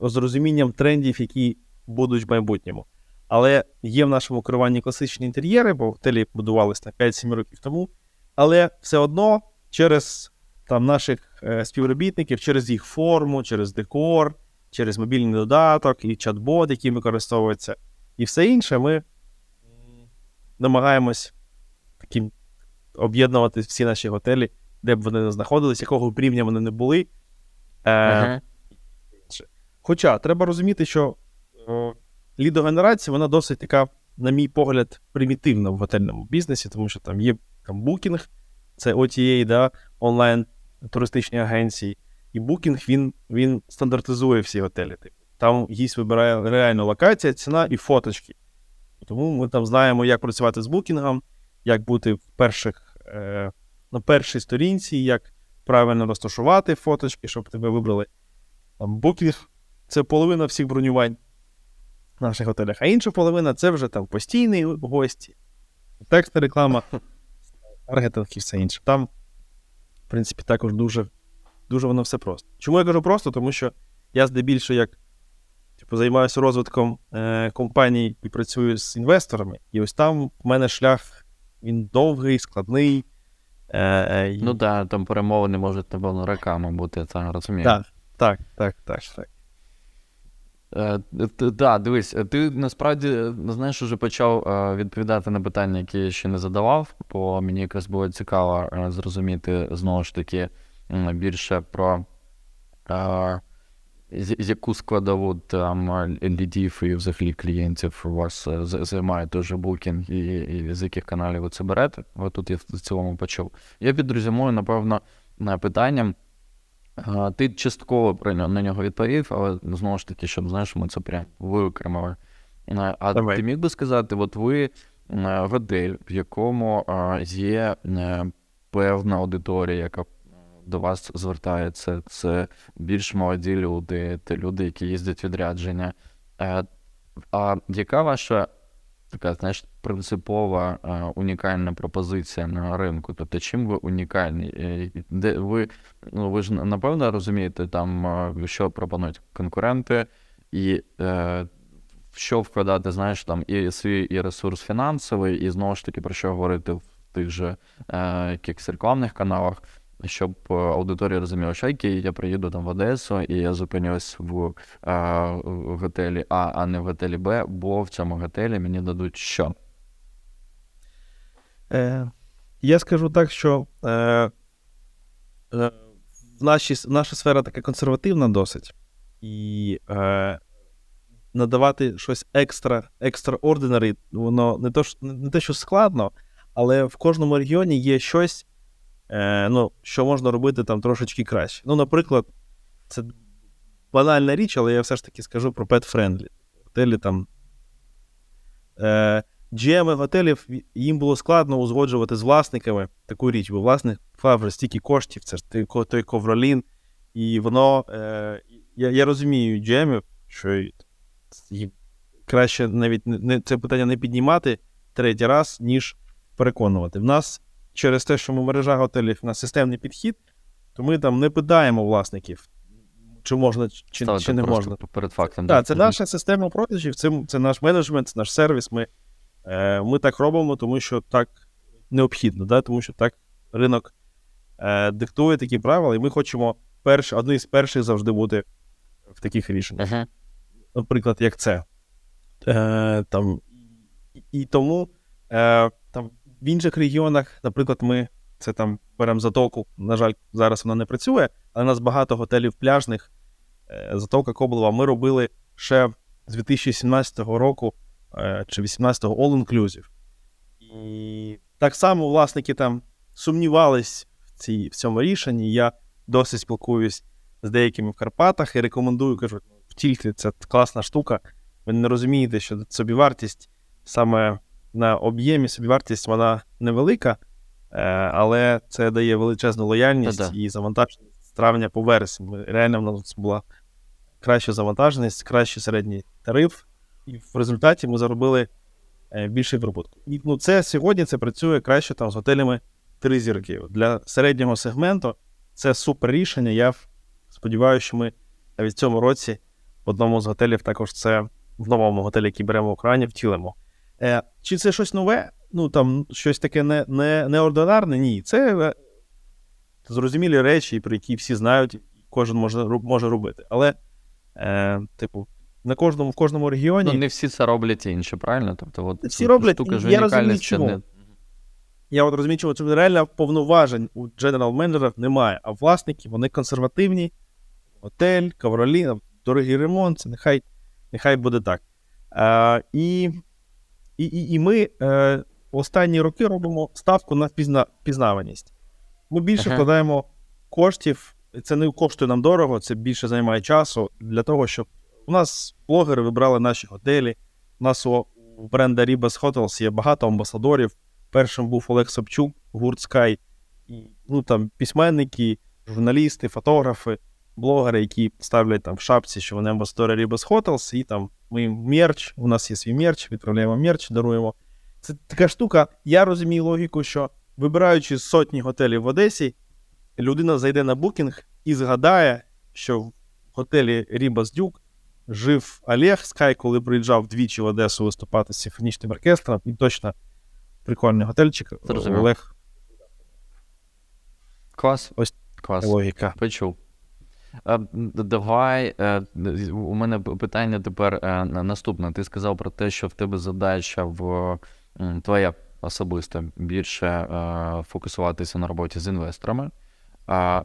з розумінням трендів, які будуть в майбутньому. Але є в нашому керуванні класичні інтер'єри, бо готелі будувалися на 5-7 років тому. Але все одно через там, наших е, співробітників, через їх форму, через декор, через мобільний додаток і чат-бот, який використовується, і все інше, ми намагаємось таким об'єднувати всі наші готелі, де б вони не знаходились, якого б рівня вони не були. Е, Ага. Хоча треба розуміти, що е, лідогенерація, вона досить така, на мій погляд, примітивна в готельному бізнесі, тому що там є там букінг, це OTA, да, онлайн туристичні агенції. І букінг він, він стандартизує всі готелі. Типу. Там гість вибирає реальну локація, ціна і фоточки. Тому ми там знаємо, як працювати з букінгом, як бути в перших, е, на першій сторінці, як правильно розташувати фоточки, щоб тебе вибрали. Там букінг це половина всіх бронювань в наших готелях, а інша половина це вже там постійні гості, текстна реклама, [laughs] таргетинг і все інше. Там, в принципі, також дуже, дуже воно все просто. Чому я кажу просто? Тому що я здебільшого як займаюся розвитком е, компаній і працюю з інвесторами. І ось там в мене шлях він довгий, складний. Е, е, і- Ну так, там перемовини можуть, напевно, роками бути, це розумію. так, так, так, так, так. Е, т- Да, дивись, е, ти насправді е, знаєш, уже почав е, відповідати на питання, які я ще не задавав, бо мені якраз було цікаво е, зрозуміти знову ж таки більше про е, з- яку складову там лідів і взагалі клієнтів у вас е, займає той же букінг і, і з яких каналів ви це берете. От тут я в цілому почув. Я підрозумую, напевно, на питанням. Ти частково про на нього відповів, але знову ж таки, щоб знаєш, ми це прям виокремили. А Давай. ти міг би сказати, от ви е, готель, в якому є е, певна аудиторія, яка до вас звертається, це більш молоді люди, це люди, які їздять відрядження. Е, А яка ваша така, знаєш, принципова е, унікальна пропозиція на ринку? Тобто, чим ви унікальні? Е, Де ви, ну, ви ж напевно розумієте, там, що пропонують конкуренти, і е, що вкладати, знаєш, там і свій і ресурс фінансовий, і знову ж таки про що говорити в тих же е, якихось рекламних каналах, щоб е, аудиторія розуміла, що окей, я приїду там в Одесу і я зупинюсь в е, в готелі А, а не в готелі Б, бо в цьому готелі мені дадуть що? Е, я скажу так, що е, е, в нашій, наша сфера така консервативна досить. І е, надавати щось екстра, extraordinary, воно не, не те, що складно, але в кожному регіоні є щось, е, ну, що можна робити там трошечки краще. Ну, наприклад, це банальна річ, але я все ж таки скажу про pet-friendly. Готелі там. Е, GM готелів їм було складно узгоджувати з власниками таку річ, бо власник вже стільки коштів, це ж той, ковролін, і воно. Е, я, я розумію GM, що їм краще навіть не, це питання не піднімати третій раз, ніж переконувати. В нас через те, що ми мережа готелів на системний підхід, то ми там не питаємо власників, чи можна, чи, Ставити чи не можна. перед фактом. Так, це наша система продажів, це, це наш менеджмент, це наш сервіс. Ми, е, ми так робимо, тому що так необхідно, да? тому що так ринок е, диктує такі правила, і ми хочемо перш, одні з перших завжди бути в таких рішеннях. Мгм. Наприклад, як це. Е, там, і, і тому е, там, в інших регіонах, наприклад, ми це там беремо затоку. На жаль, зараз вона не працює, але у нас багато готелів пляжних. Е, Затока Коблова ми робили ще з 2017 року е, чи 18-го All Inclusive. І так само власники там сумнівались в, цій, в цьому рішенні. Я досить спілкуюсь з деякими в Карпатах і рекомендую, кажу, втільте, це класна штука. Ви не розумієте, що собівартість саме на об'ємі, собівартість вона невелика, е, але це дає величезну лояльність Та-да. і завантаженість з травня по вересень. Реально в нас була краща завантаженість, кращий середній тариф, і в результаті ми заробили е, більший прибуток. І ну, це сьогодні це працює краще там з готелями три зірки. Для середнього сегменту це супер рішення. Я сподіваюся, що ми навіть в цьому році в одному з готелів також це в новому готелі, який беремо в Україні, втілимо. Е, чи це щось нове? Ну там щось таке не, не, неординарне? Ні. Це е, зрозумілі речі, про які всі знають, кожен може, може робити. Але, е, типу, на кожному, в кожному регіоні. Ну, не всі це роблять інші, правильно? Тобто, от Всі роблять, штука ж я розумію, чому. не- Я от розумію, чому це реально повноважень у general менеджерів немає, а власники вони консервативні, готель, ковролі, там, дорогий ремонт, це нехай, нехай буде так. А, і, і, і, і ми е, останні роки робимо ставку на пізна, пізнаваність. Ми більше Ага. вкладаємо коштів, це не коштує нам дорого, це більше займає часу для того, щоб у нас блогери вибрали наші готелі. У нас у, бренда Ribas Hotels є багато амбасадорів. Першим був Олег Собчук, гурт Sky. Ну, там, письменники, журналісти, фотографи, блогери, які ставлять там в шапці, що вони амбасадори Ribas Hotels, і там ми їм мерч, у нас є свій мерч, відправляємо мерч, даруємо. Це така штука. Я розумію логіку, що вибираючи сотні готелів в Одесі, людина зайде на букінг і згадає, що в готелі Рібас Дюк жив Олег Скай, коли приїжджав двічі в Одесу виступати з симфонічним оркестром. І точно прикольний готельчик. Олег Клас. Ось Клас. логіка. Почув. Е, Давай. е, У мене питання тепер е, наступне. Ти сказав про те, що в тебе задача в твоя особиста більше фокусуватися на роботі з інвесторами. А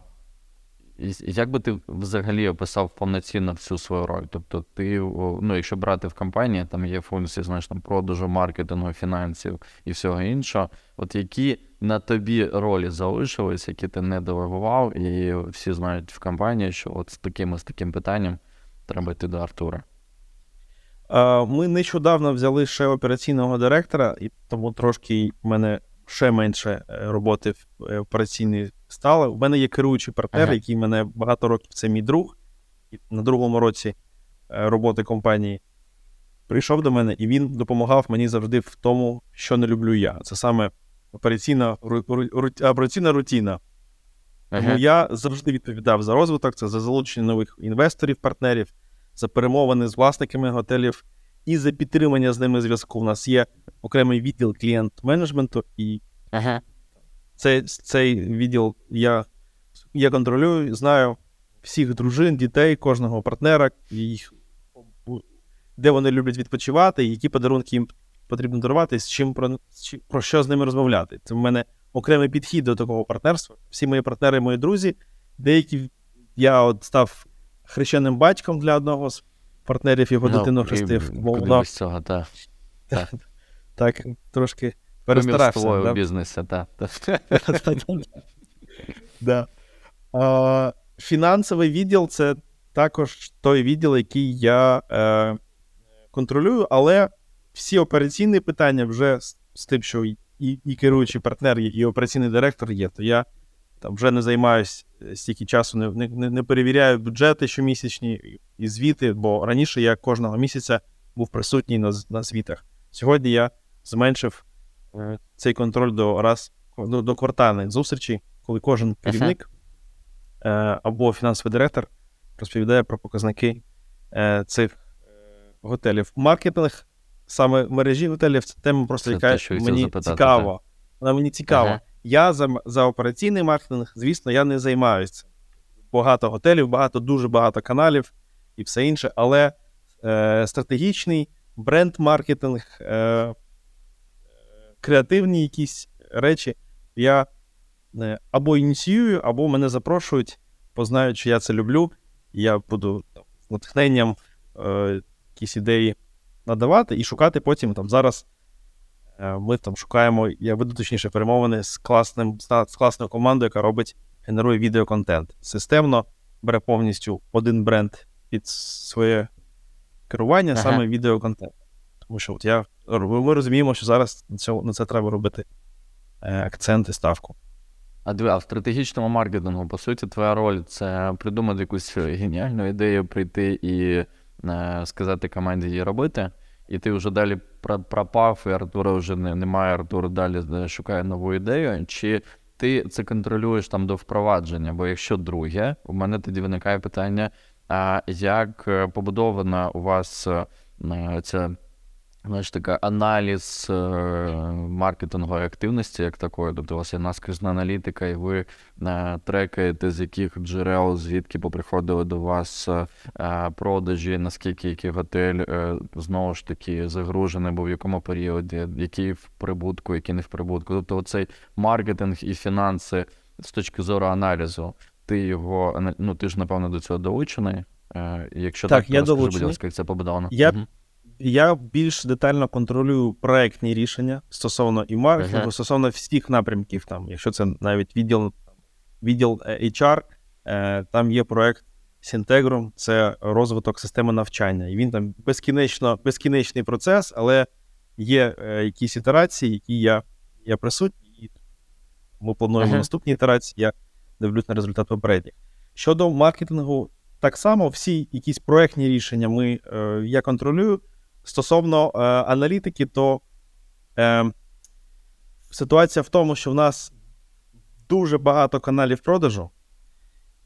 як би ти взагалі описав повноцінно всю свою роль? Тобто, ти, ну, якщо брати в компанії, там є функції, знаєш, там продажу, маркетингу, фінансів і всього іншого. От які на тобі ролі залишились, які ти не делегував, і всі знають в компанії, що от з таким і з таким питанням треба йти до Артура. Ми нещодавно взяли ще операційного директора, і тому трошки в мене ще менше е, роботи в е, операційній стало. У мене є керуючий партнер, Ага. який мене багато років це мій друг. І на другому році е, роботи компанії прийшов до мене, і він допомагав мені завжди в тому, що не люблю я. Це саме операційна, ру- ру- ру- операційна рутина. Тому Ага. я завжди відповідав за розвиток, це за залучення нових інвесторів, партнерів, за перемовини з власниками готелів і за підтримання з ними зв'язку. У нас є окремий відділ клієнт-менеджменту, і Ага. цей, цей відділ я, я контролюю, знаю всіх дружин, дітей, кожного партнера, їх, де вони люблять відпочивати, які подарунки їм потрібно дарувати, з чим про, про що з ними розмовляти. Це в мене окремий підхід до такого партнерства. Всі мої партнери, мої друзі, деякі я от став хрещеним батьком для одного з партнерів, його дитину Ну, хрестив. Молодав. без цього, так. Так, трошки перестарався. да? у бізнесі, так. [laughs] Да. А, Фінансовий відділ це також той відділ, який я е, контролюю, але всі операційні питання вже з, з тим, що і, і керуючий партнер, є, і операційний директор є, то я там вже не займаюся стільки часу, не, не- не, перевіряю бюджети щомісячні і- звіти, бо раніше я кожного місяця був присутній на, на звітах. Сьогодні я зменшив е, цей контроль до раз до, до квартальних зустрічей, коли кожен керівник е, або фінансовий директор розповідає про показники е, цих е, готелів. Маркетинг саме мережі готелів це тема просто, Це яка те, мені запитати, цікава. Вона мені цікава. Ага. Я за, за операційний маркетинг, звісно, я не займаюся. Багато готелів, багато, дуже багато каналів і все інше, але е, стратегічний бренд-маркетинг, е, креативні якісь речі я е, або ініціюю, або мене запрошують, познають, що я це люблю, і я буду там, з натхненням е, якісь ідеї надавати і шукати потім там зараз. е, Ми там шукаємо, я веду точніше перемовини з класним з класною командою, яка робить, генерує відеоконтент. Системно бере повністю один бренд під своє керування, Ага. саме відеоконтент. Тому що от я ми розуміємо, що зараз на, цьому, на це треба робити е, акцент і ставку. А диви, а в стратегічному маркетингу, по суті, твоя роль це придумати якусь геніальну ідею, прийти і сказати команді її робити. І ти вже далі про- пропав, і Артура вже немає. Артур далі е, шукає нову ідею. Чи ти це контролюєш там до впровадження? Бо якщо друге, у мене тоді виникає питання: а як е, побудована у вас е, ця Знаєш, така аналіз е, маркетингової активності, як такої. Тобто у вас є наскрізна аналітика, і ви е, трекаєте, з яких джерел, звідки поприходили до вас е, продажі, наскільки який готель е, знову ж таки загружений, був в якому періоді, який в прибутку, який не в прибутку. Тобто, оцей маркетинг і фінанси з точки зору аналізу, ти його ну ти ж напевно до цього долучений. Е, Якщо Так, так, я розкажи, будь ласка, як це побудовано. Я- Мгм. Я більш детально контролюю проектні рішення стосовно і маркетингу, Ага. стосовно всіх напрямків. Там, якщо це навіть відділ, відділ е, HR, е, там є проект Сінтегрум, це розвиток системи навчання. І він там безкінечно, безкінечний процес, але є е, якісь ітерації, які я, я присутній, і ми плануємо Ага. наступні ітерації. Я дивлюсь на результат попередніх. Щодо маркетингу, так само всі якісь проектні рішення ми, е, я контролюю. Стосовно е, аналітики, то е, ситуація в тому, що в нас дуже багато каналів продажу,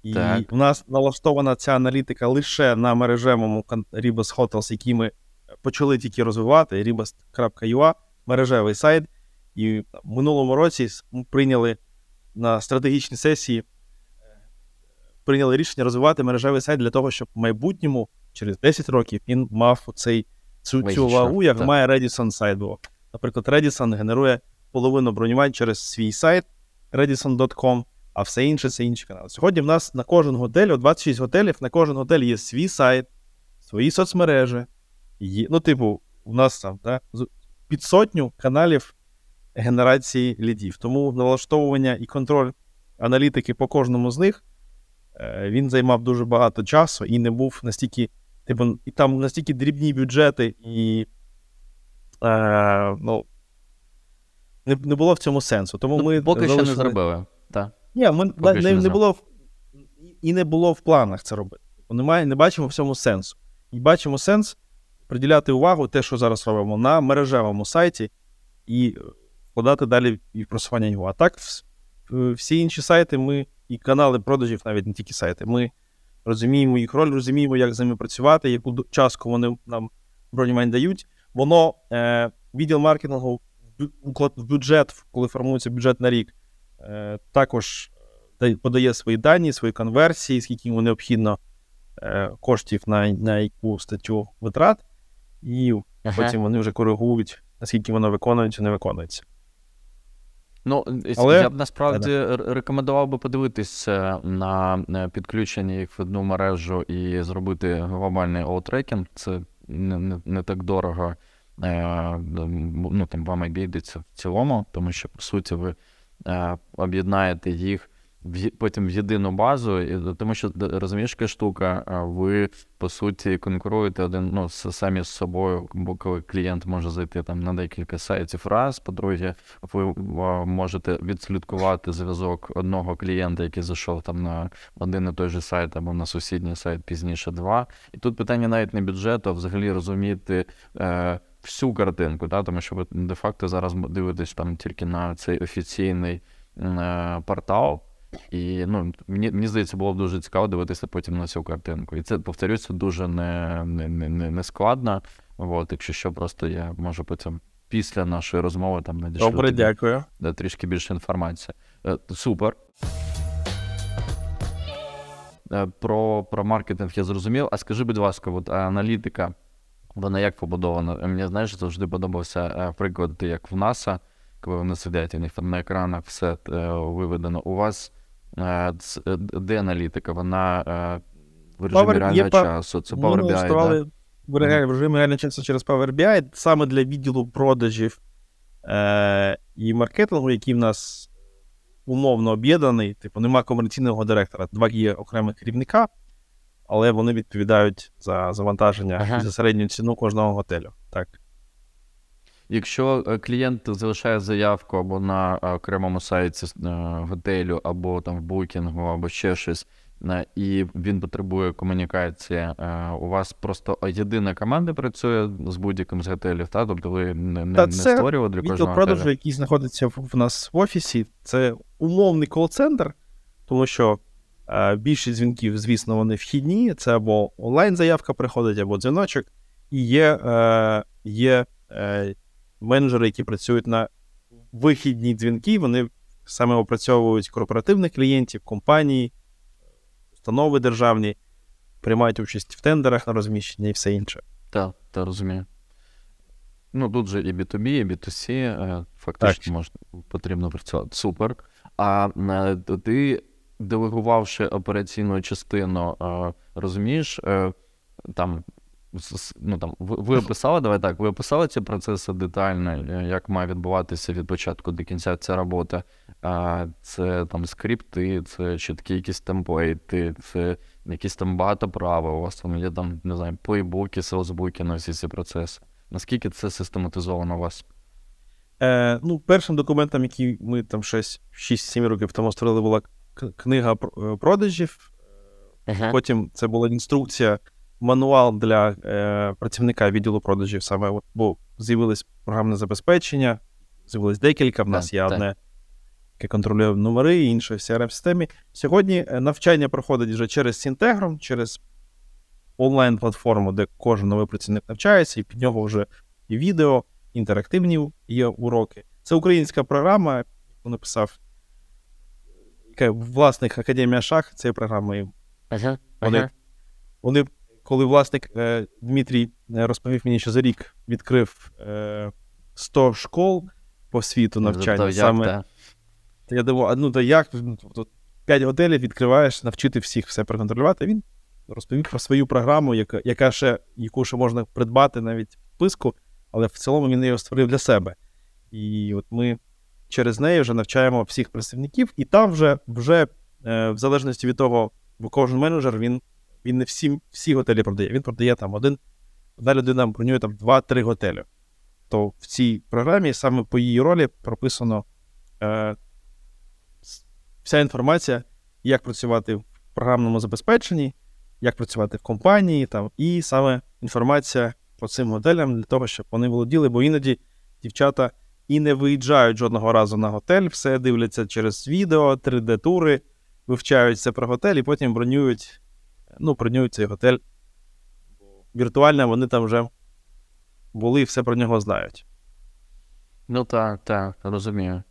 І Так. у нас налаштована ця аналітика лише на мережевому Ribas Hotels, який ми почали тільки розвивати. Ribas.ua, мережевий сайт. І в минулому році ми прийняли на стратегічній сесії е, прийняли рішення розвивати мережевий сайт для того, щоб в майбутньому, через 10 років, він мав цей, цю, цю вагу, як так. має Redison сайт. Наприклад, Redison генерує половину бронювань через свій сайт redison.com, а все інше це інші канали. Сьогодні в нас на кожен готель, о 26 готелів, на кожен готель є свій сайт, свої соцмережі. Є, ну, типу, у нас там да, під сотню каналів генерації лідів. Тому налаштовування і контроль аналітики по кожному з них е, він займав дуже багато часу і не був настільки, типу, і там настільки дрібні бюджети, і е, ну, не, не було в цьому сенсу. Тому Ну, ми поки що не зробили. Так. ні, ми не, не, не було в, і не було в планах це робити. Немає, не бачимо в цьому сенсу. І бачимо сенс приділяти увагу те, що зараз робимо, на мережевому сайті і е, вкладати далі і в просування його. А так, е, всі інші сайти ми і канали продажів, навіть не тільки сайти. Ми розуміємо їх роль, розуміємо, як з ними працювати, яку частку вони нам бронювань дають. Воно е, відділ маркетингу в бюджет, коли формується бюджет на рік, е, також подає свої дані, свої конверсії, скільки йому необхідно е, коштів на, на яку статтю витрат, і Ага. потім вони вже коригують, наскільки воно виконується, не виконується. Ну, е, Але- я б насправді Але... рекомендував би подивитися на е, підключення їх в одну мережу і зробити глобальний оутрекінг. Це не, не, не так дорого. Е, ну, там вам обійдеться в цілому, тому що, по суті, ви е, об'єднаєте їх в, потім в єдину базу, і, тому що розумієш, яка штука, ви по суті конкуруєте один ну, самі з собою, бо коли клієнт може зайти там на декілька сайтів раз. По-друге, ви можете відслідкувати зв'язок одного клієнта, який зайшов там на один і той же сайт або на сусідній сайт пізніше два. І тут питання навіть не бюджету, а взагалі розуміти. Е, Всю картинку, да? тому що ви де-факто зараз дивитесь там тільки на цей офіційний е, портал, і ну, мені, мені здається, було б дуже цікаво дивитися потім на цю картинку. І це, повторюся, дуже не, не, не, не, складно. От, якщо що, просто я можу потім після нашої розмови там надішлю Добре, тобі, дякую. да, трішки більше інформації. Е, Супер. Е, Про, про маркетинг я зрозумів. А скажи, будь ласка, от аналітика, вона як побудована? Мені знаєш, завжди подобався е, приклад, як в НАСА, коли вони сидять, у них там на екранах все е, виведено. У вас де аналітика? Вона е, в режимі Power- реального па- часу. Це Power BI, налаштували да? в в режимі реального часу через Power BI саме для відділу продажів е- і маркетингу, який в нас умовно об'єднаний. Типу, нема комерційного директора. Два є окремих керівника, але вони відповідають за завантаження Ага. і за середню ціну кожного готелю. Так. Якщо е, клієнт залишає заявку або на е, окремому сайті е, готелю, або там в букінгу, або ще щось, і він потребує комунікації, у вас просто єдина команда працює з будь-яким з готелів, та? тобто ви не, не, Та не це створювали для кожного продажу, який знаходиться в, нас в офісі, це умовний кол-центр, тому що більшість дзвінків, звісно, вони вхідні. Це або онлайн-заявка приходить, або дзвіночок. І є, е, є е, менеджери, які працюють на вихідні дзвінки. Вони саме опрацьовують корпоративних клієнтів, компанії, установи державні, приймають участь в тендерах на розміщення і все інше. Так, та розумію. Ну, тут же і B2B, і B2C, е, фактично Так. можна, потрібно працювати. Супер. А е, ти, делегувавши операційну частину, е, розумієш, там, ну, там, ви, ви описали, давай так, ви описали ці процеси детально, е, як має відбуватися від початку до кінця ця робота. А, це там скрипти, це чіткі якісь темплейти, це якісь там багато правил, у вас там є там, не знаю, плейбуки, селсбуки на всі ці процеси. Наскільки це систематизовано у вас? Е, ну, першим документом, який ми там щось 6-7 років тому створили, була книга про- продажів. Потім це була інструкція, мануал для е, працівника відділу продажів, саме от, бо з'явилось програмне забезпечення, з'явилось декілька. В нас Так, є так. одне яке контролює номери і інші CRM-системи. Сьогодні е, навчання проходить вже через Сінтегром, через онлайн-платформу, де кожен новий працівник навчається, і під нього вже і відео, інтерактивні є уроки. Це українська програма, яку написав яка власник Академія Шах цієї програми. Ага. Вони, вони, коли власник е, Дмитрій е, розповів мені, що за рік відкрив е, 100 школ по світу навчання. саме, то я думав, а ну то як? Ну, тобто 5 готелів відкриваєш, навчити всіх все проконтролювати. Він розповів про свою програму, яка, яка ще, яку ще можна придбати навіть в списку, але в цілому він її створив для себе. І от ми через неї вже навчаємо всіх представників, і там вже, вже е, в залежності від того, бо кожен менеджер він він не всі всі готелі продає. Він продає там один, одна людина бронює там 2-3 готелі. То в цій програмі саме по її ролі прописано е, вся інформація, як працювати в програмному забезпеченні, як працювати в компанії, там, і саме інформація по цим готелям для того, щоб вони володіли, бо іноді дівчата і не виїжджають жодного разу на готель, все дивляться через відео, 3D-тури, вивчають це про готель і потім бронюють, ну, бронюють цей готель. Віртуально вони там вже були і все про нього знають. Ну так, так, розумію.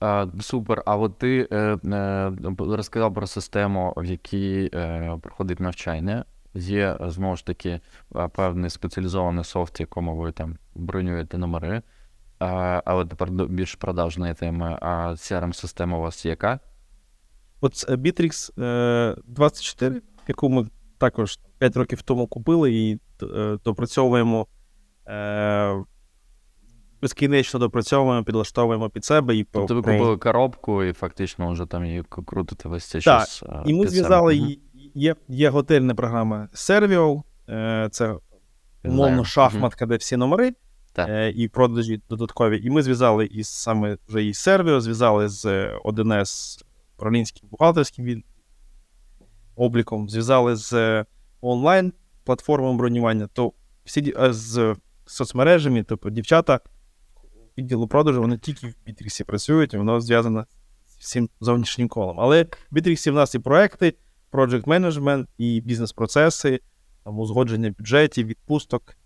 А, Супер. А от ти е, е, розказав про систему, в якій е, проходить навчання. Є знову ж таки певний спеціалізований софт, якому ви там бронюєте номери. А, Але тепер більш продажної теми. А CRM-система у вас яка? От Bittrex 24, яку ми також 5 років тому купили і допрацьовуємо безкінечно допрацьовуємо, підлаштовуємо під себе. І Тобто ви купили коробку і фактично вже там її крутите весь цей так. час. І ми зв'язали, угу. є є готельна програма Servio, це умовно шахматка, де всі номери так. і продажі додаткові. І ми зв'язали із саме вже із Servio, зв'язали з 1С управлінським бухгалтерським обліком, зв'язали з онлайн платформою бронювання, то всі з соцмережами, тобто дівчата відділу продажу, вони тільки в Бітріксі працюють, і воно зв'язано з всім зовнішнім колом. Але в Бітріксі в нас і проекти, project менеджмент, і бізнес-процеси, там узгодження бюджетів, відпусток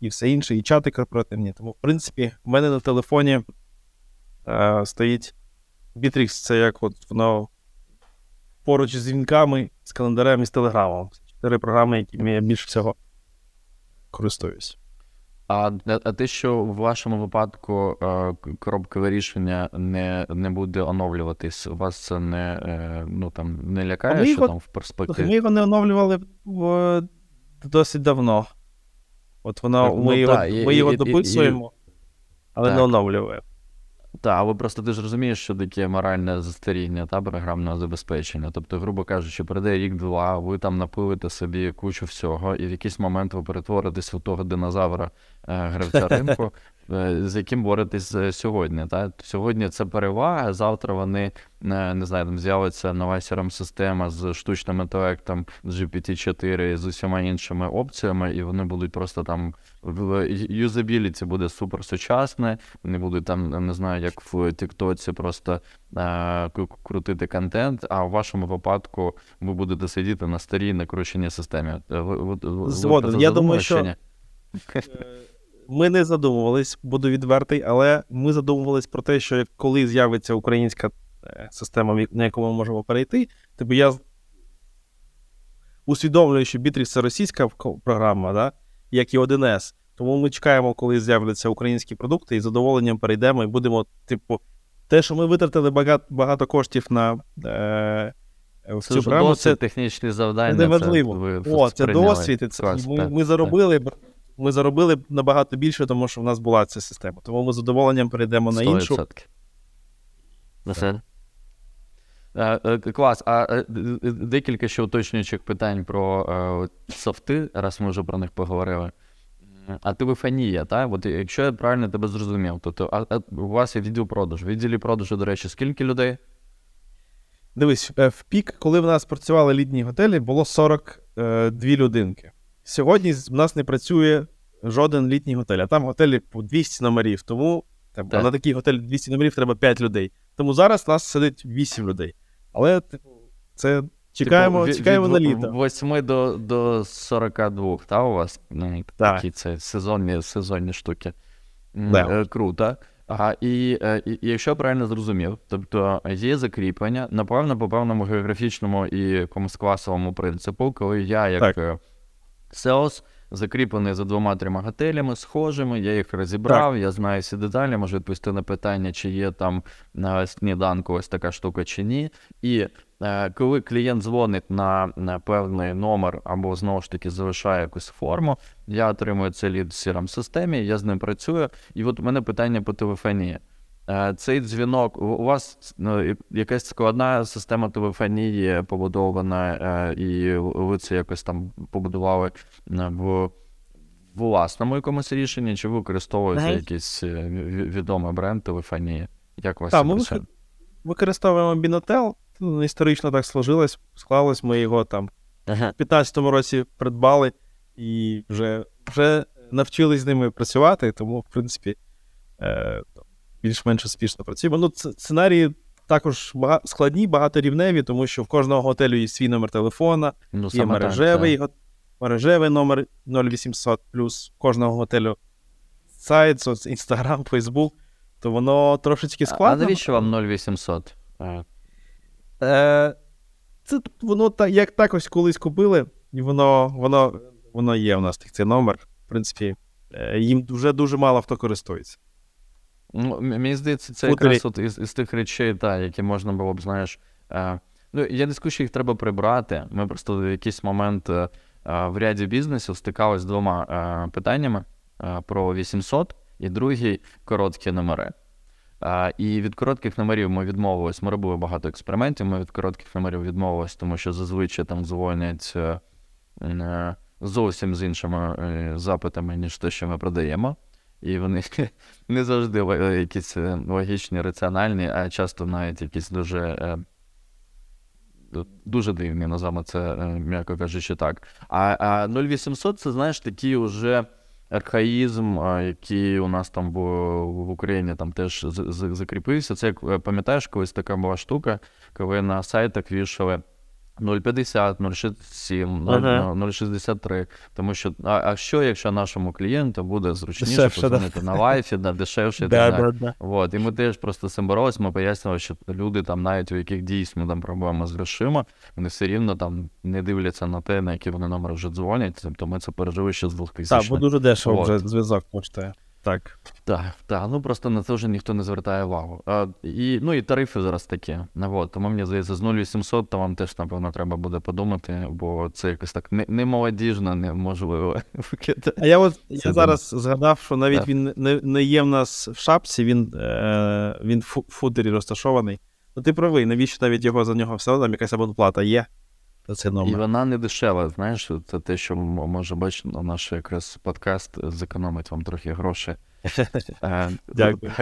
і все інше, і чати корпоративні. Тому, в принципі, в мене на телефоні е, стоїть Bittrex, це як от воно поруч з дзвінками, з календарем і з телеграмом. Чотири програми, якими я більше всього користуюсь. А а те, що в вашому випадку е, коробка вирішення не не буде оновлюватись, у вас це не е, ну, там, не лякає, ми що його, там в перспективі? Ми його не оновлювали в, досить давно. От воно, так, ми, ну, його, та, ми і, його і, дописуємо, і, але так. не оновлюємо. Так, але просто ти ж розумієш, що таке моральне застаріння та програмного забезпечення. Тобто, грубо кажучи, прийде рік-два, ви там напилите собі кучу всього, і в якийсь момент ви перетворитесь у того динозавра е, гравця ринку, [laughs] з яким боретесь е, сьогодні. Та? Сьогодні це перевага, завтра вони е, не знаю, там з'явиться нова crm система з штучним інтелектом, з GPT-4, з усіма іншими опціями, і вони будуть просто там в юзабіліті буде супер сучасне. Вони будуть там, не знаю, як в Тіктоці просто е- крутити контент. А в вашому випадку ви будете сидіти на старій накрученій системі. Ви, ви, ви Я думаю, що. Ми не задумувались, буду відвертий, але ми задумувались про те, що коли з'явиться українська е, система, на яку ми можемо перейти, тобто я усвідомлюю, що Bittrex – це російська програма, да? як і 1С. Тому ми чекаємо, коли з'являться українські продукти, і з задоволенням перейдемо і будемо, типу, те, що ми витратили багато багато коштів на е, в цю програму, це технічні завдання. Це неважливо. О, це досвід. Це, ми, ми заробили. Ми заробили набагато більше, тому що в нас була ця система. Тому ми з задоволенням перейдемо на іншу. 100%. Василь? Е, е, клас. А е, декілька ще уточнюючих питань про софти, раз ми вже про них поговорили. А ти фанія, так? От якщо я правильно тебе зрозумів, то, то а, а у вас є відділ продажу. В відділі продажу, до речі, скільки людей? Дивись, в пік, коли в нас працювали літні готелі, було 42 людинки. Сьогодні в нас не працює жоден літній готель, а там готелі по 200 номерів. Тому Там, Так. На такий готель 200 номерів треба 5 людей. Тому зараз нас сидить 8 людей. Але типу, це чекаємо, Типу, від- чекаємо від на літо. 8 до, до 42, та, у вас? Ну, Так. Такі це сезонні, сезонні штуки. Да. е, Круто. Ага, і, е, і, і якщо я правильно зрозумів, тобто є закріплення, напевно, по певному географічному і якомусь класовому принципу, коли я як Так. SEOS закріплений за двома-трьома готелями, схожими, я їх розібрав, я знаю всі деталі, можу відповісти на питання, чи є там на сніданку ось така штука чи ні. І е, коли клієнт дзвонить на, на певний номер або знову ж таки залишає якусь форму, я отримую цей лід в crm системі, я з ним працюю. І от у мене питання по телефонії. Е, Цей дзвінок, у вас ну, якась складна система телефонії побудована, е, і ви це якось там побудували е, в власному якомусь рішенні, чи ви використовуєте якийсь відомий бренд телефонії? Як у вас Так, це ми використовуємо Бінотел. Ну, Історично так сложилось, склалось. Ми його там в 15-му році придбали і вже, вже навчились з ними працювати, тому, в принципі, більш-менш успішно працюємо. Ну, сценарії також бага- складні, багаторівневі, тому що в кожного готелю є свій номер телефона, Ну, є саме так, мережевий, мережевий номер 0800, плюс кожного готелю сайт, соц, Інстаграм, Фейсбук, то воно трошечки складно. А навіщо вам 0800? Е, Е, це воно та, як так ось колись купили, і воно, воно, воно є у нас цей номер. В принципі, е, їм вже дуже мало хто користується. Ну, мені здається, це Футері. якраз от із, із тих речей, та, які можна було б, знаєш. Е, ну, я не скажу, що їх треба прибрати. Ми просто в якийсь момент е, е, в ряді бізнесів стикалися з двома е, питаннями е, про 800 і другий короткі номери. Е, і від коротких номерів ми відмовились. Ми робили багато експериментів. Ми від коротких номерів відмовились, тому що зазвичай там дзвонять е, е, зовсім з іншими е, запитами, ніж те, що ми продаємо. І вони [laughs] не завжди е, якісь е, логічні, раціональні, а часто навіть якісь дуже, е, дуже дивні, називаємо це, м'яко кажучи, так. А, а 0800 це, знаєш, такий уже архаїзм, який у нас там в, в Україні там теж закріпився. Це як пам'ятаєш, колись така була штука, коли на сайтах вішали 0,50, 0,67, Ага. 0,63. Тому що, а, а що, якщо нашому клієнту буде зручніше Дешевше, да. позвонити на вайфі, да, дешевше [laughs] Да, так да, да. От, і ми теж просто з цим боролися, ми пояснювали, що люди там, навіть у яких дійсно там проблеми з грошима, вони все рівно там не дивляться на те, на які вони номери вже дзвонять. Тобто ми це пережили ще з 2000 Так, бо дуже дешево От. вже зв'язок коштує. Так. так, так, ну просто на це вже ніхто не звертає увагу. А, і, ну і тарифи зараз такі. Ну, от, тому мені здається, з 0800 то вам теж, напевно, треба буде подумати, бо це якось так не, не молодіжно, неможливо. [laughs] А я от я Це зараз згадав, що навіть Так. він не, не є в нас в шапці, він, е, він в футері розташований. Ну ти правий, навіщо навіть його за нього все одно там якась абонплата є за цей І вона не дешева, знаєш, це те, що може бачити наш якраз подкаст зекономить вам трохи грошей. [laughs] Е, Дякую.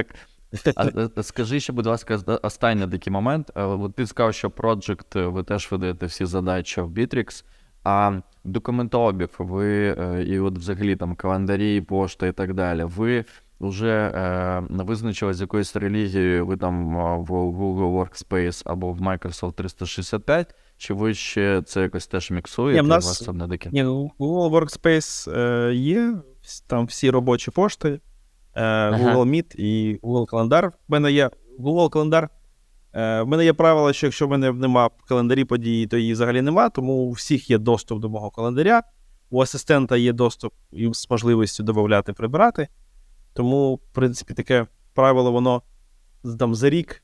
А, е, скажи ще, будь ласка, останній такий момент. Е, От ти сказав, що Project, ви теж видаєте всі задачі в Bittrex, а документообіг, ви і от взагалі там календарі, пошта і так далі. Ви вже е, визначили з якоюсь релігією, ви там е, в Google Workspace або в Microsoft 365, чи ви ще це якось теж міксуєте? Нас- У вас це не таке? Ні, ну, Google Workspace е, є, там всі робочі пошти, е, Google Meet і Google календар. В мене є Google календар. Е, в мене є правило, що якщо в мене нема в календарі події, то її взагалі нема, тому у всіх є доступ до мого календаря. У асистента є доступ і з можливістю додати, прибирати. Тому, в принципі, таке правило, воно там за рік,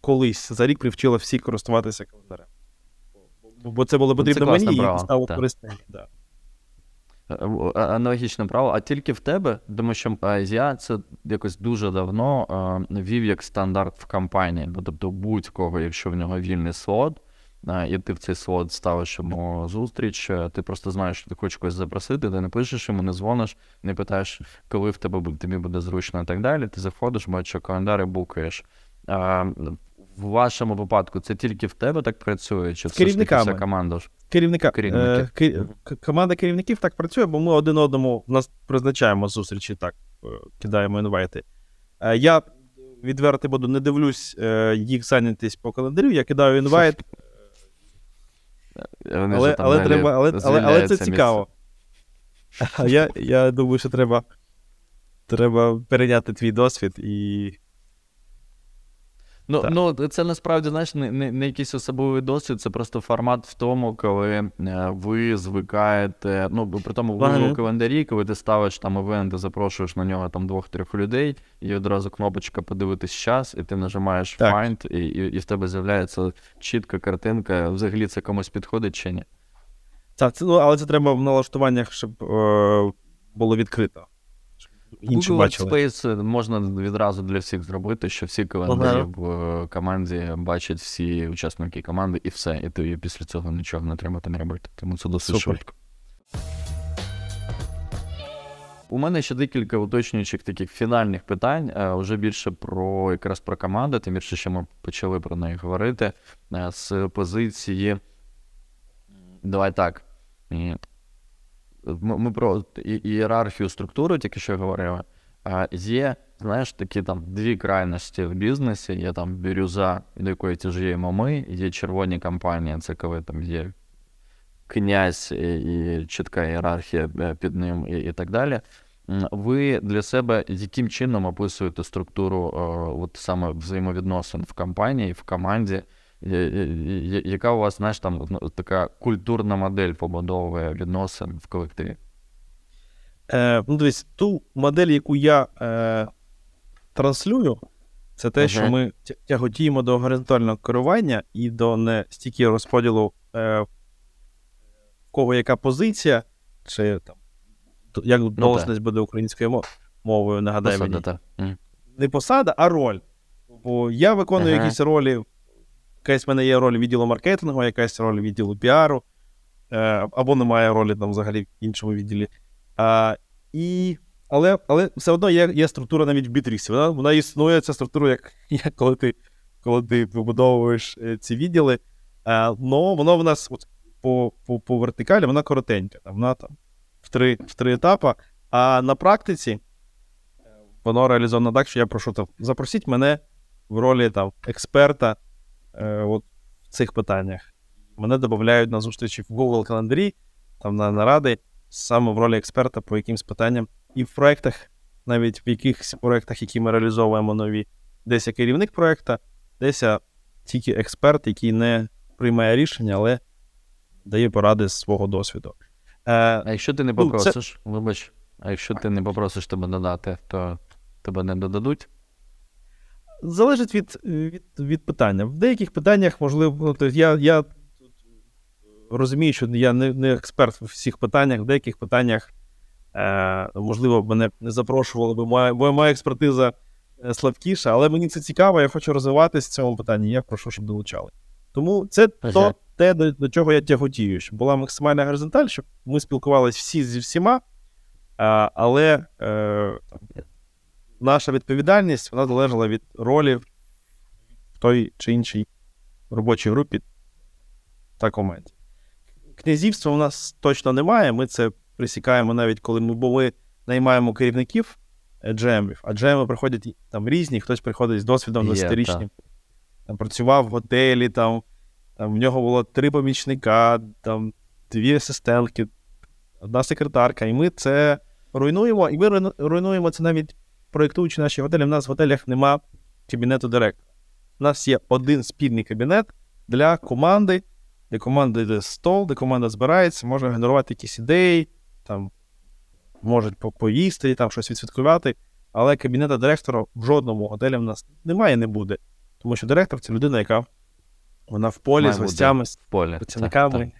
колись за рік привчило всі користуватися календарем. Бо- це було Ну, це потрібно мені і право, стало так. корисним. Да. Е, а- Аналогічне право, а тільки в тебе, тому що е, я це якось дуже давно е, вів як стандарт в компанії. Ну, тобто будь-кого, якщо в нього вільний слот, е, і ти в цей слот ставиш йому зустріч, е, ти просто знаєш, що ти хочеш когось запросити, ти не пишеш йому, не дзвониш, не питаєш, коли в тебе буде, тобі буде зручно і так далі. Ти заходиш, бачиш календар і букаєш. Е, В вашому випадку це тільки в тебе так працює, чи таки вся команда? Керівника, Керівники. Е, к- команда керівників так працює, бо ми один одному в нас призначаємо зустрічі так, е, кидаємо інвайти. Е, Я відверто буду, не дивлюсь е, їх зайнятість по календарю, я кидаю інвайт, Вони але, там але, далі треба, але, але, але це цікаво. А [laughs] я, я думаю, що треба, треба перейняти твій досвід і. Ну, ну, це насправді знаєш, не, не, не якийсь особливий досвід, це просто формат в тому, коли е, ви звикаєте. Ну, при тому в. Google календарі, коли ти ставиш там івент запрошуєш на нього там двох-трьох людей, і одразу кнопочка подивитись час, і ти нажимаєш Так. Find, і, і, і в тебе з'являється чітка картинка. Взагалі це комусь підходить чи ні? Так, це, ну, але це треба в налаштуваннях, щоб е, було відкрито. Інші Google бачили. Workspace можна відразу для всіх зробити, що всі календарі в е, команді бачать всі учасники команди, і все. І ти після цього нічого не треба там робити. Тому це досить Супер. швидко. У мене ще декілька уточнюючих таких фінальних питань, е, вже більше про якраз про команду, тим більше, що ми почали про неї говорити. Е, З позиції. Давай так. Ми, про ієрархію структуру тільки що говорили. Є, знаєш, такі там дві крайності в бізнесі. Є там бірюза, до якої тяжіємо ми, є червоні компанії, це коли там є князь і, і чітка ієрархія е, під ним, і, і так далі. Ви для себе яким чином описуєте структуру е, от саме взаємовідносин в компанії, в команді? Яка у вас, знаєш, там ну, така культурна модель побудовує відносин в колективі? Е, ну, дивись, ту модель, яку я е, транслюю, це те, Ага. що ми тяготіємо до горизонтального керування і до не стільки розподілу, е, в кого яка позиція, чи там, як должність буде українською мовою, нагадай Посада, мені. та. Мгм. Не посада, а роль. Бо я виконую Ага. якісь ролі. Якась в мене є роль відділу маркетингу, якась роль відділу піару, е, або немає ролі там взагалі в іншому відділі. А, і, але, але все одно є, є структура навіть в Бітріксі. Вона, вона існує, ця структура, як, [laughs] як коли ти, коли ти вибудовуєш е, ці відділи. Е, но воно в нас от, по, по, по вертикалі вона коротенька. Вона там в три, в три етапи. А на практиці воно реалізовано так, що я прошу там, запросіть мене в ролі там, експерта е, от, в цих питаннях. Мене додають на зустрічі в Google календарі, там на наради, саме в ролі експерта по якимсь питанням. І в проєктах, навіть в якихось проєктах, які ми реалізовуємо нові, десь я керівник проєкта, десь я тільки експерт, який не приймає рішення, але дає поради з свого досвіду. Е, А якщо ти не Ну, це- вибач, а якщо ти не попросиш тебе додати, то тебе не додадуть? Залежить від, від, від питання. В деяких питаннях, можливо, ну, тобто я, я розумію, що я не, не експерт в всіх питаннях, в деяких питаннях, е, можливо, мене не запрошували, бо моя, бо моя експертиза е, слабкіша, але мені це цікаво, я хочу розвиватися в цьому питанні, я прошу, щоб долучали. Тому це Ага. то, те, до, до чого я тяготію, щоб була максимальна горизонталь, щоб ми спілкувалися всі зі всіма, а, але е, наша відповідальність вона залежала від ролі в той чи іншій робочій групі та команді. Князівства у нас точно немає. Ми це присікаємо навіть коли ми, бо ми наймаємо керівників джемів, а джеми приходять там різні, хтось приходить з досвідом Є, 20-річним. Там працював в готелі, там, там в нього було три помічника, там дві асистентки, одна секретарка. І ми це руйнуємо, і ми руйнуємо це навіть проєктуючи наші готелі. У нас в готелях нема кабінету директора. У нас є один спільний кабінет для команди, де команда йде стол, де команда збирається, може генерувати якісь ідеї, там можуть поїсти, там щось відсвяткувати. Але кабінета директора в жодному готелі в нас немає не буде. Тому що директор це людина, яка вона в полі Має з гостями, з працівниками,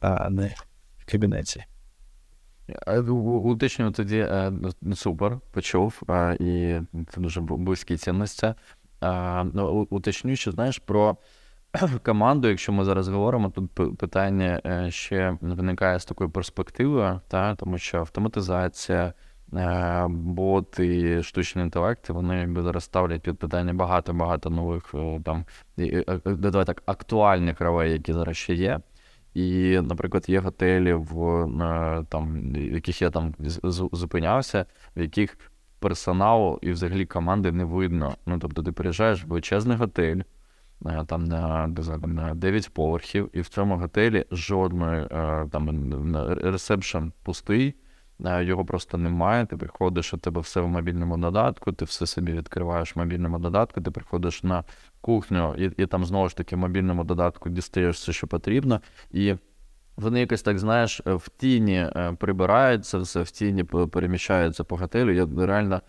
а не в кабінеті. А, у- у- Уточнюю тоді е, ну, супер, почув, і це дуже близькі цінності. Ну, Уточню, що знаєш про [clears throat] команду, якщо ми зараз говоримо, тут питання е, ще виникає з такою перспективою, та, тому що автоматизація, е, боти, штучний інтелект, вони якби зараз ставлять під питання багато-багато нових там, давай так, актуальних ролей, які зараз ще є. І, наприклад, є готелі, в, там, яких я там зупинявся, в яких персоналу і взагалі команди не видно. Ну, тобто, ти приїжджаєш в величезний готель, е, там на, на 9 поверхів, і в цьому готелі жодної е, там ресепшн пустий. е, Його просто немає. Ти приходиш, у тебе все в мобільному додатку, ти все собі відкриваєш в мобільному додатку, ти приходиш на кухню, і, і там знову ж таки мобільному додатку дістаєш все, що потрібно. І вони якось так, знаєш, е, в тіні е, прибираються все, в тіні переміщаються по готелю. Я реально,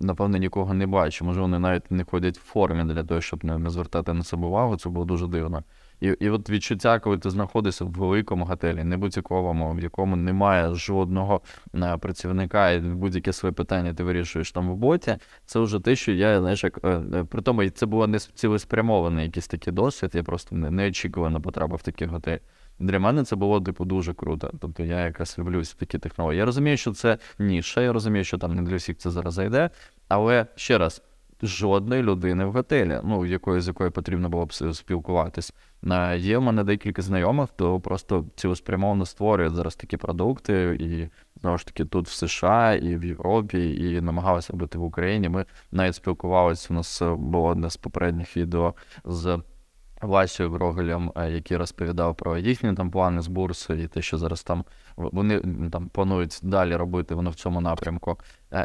напевно, нікого не бачу. Може, вони навіть не ходять в формі для того, щоб не звертати на себе увагу. Це було дуже дивно. І, і от відчуття, коли ти знаходишся в великому готелі, не будь-якому, в якому немає жодного е, працівника, і будь-яке своє питання ти вирішуєш там в боті, це вже те, що я, знаєш, як е, е, при тому, це було не цілеспрямований якийсь такий досвід, я просто не- неочікувано потрапив в такий готель. Для мене це було типу дуже круто. Тобто я якраз люблюсь в такі технології. Я розумію, що це ніша, я розумію, що там не для всіх це зараз зайде. Але ще раз, жодної людини в готелі, ну якою з якою потрібно було б спілкуватись. Е, Є в мене декілька знайомих, хто просто цілеспрямовано створює зараз такі продукти, і знову ж таки тут в США і в Європі, і намагалися бути в Україні. Ми навіть спілкувалися. У нас е, було одне з попередніх відео з Васею Грогелем, е, який розповідав про їхні там плани з бурси і те, що зараз там вони там планують далі робити воно в цьому напрямку.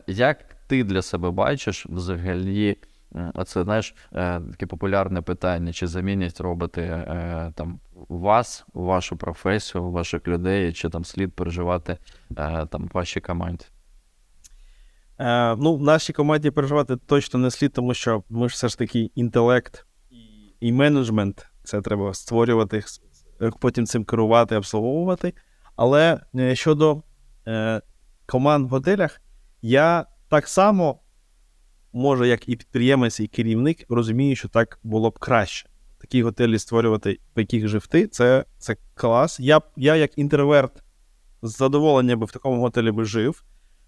Як ти для себе бачиш взагалі? Оце знаєш е, таке популярне питання: чи замінять роботи е, там вас, вашу професію, ваших людей, чи там слід переживати е, там вашій команді? Е, ну, в нашій команді переживати точно не слід, тому що ми ж все ж таки інтелект і, менеджмент. Це треба створювати, потім цим керувати, обслуговувати. Але е, щодо е, команд в готелях, я так само, може, як і підприємець, і керівник, розумію, що так було б краще. Такі готелі створювати, в яких жив ти, це, це клас. Я, я, як інтроверт, з задоволенням би в такому готелі би жив,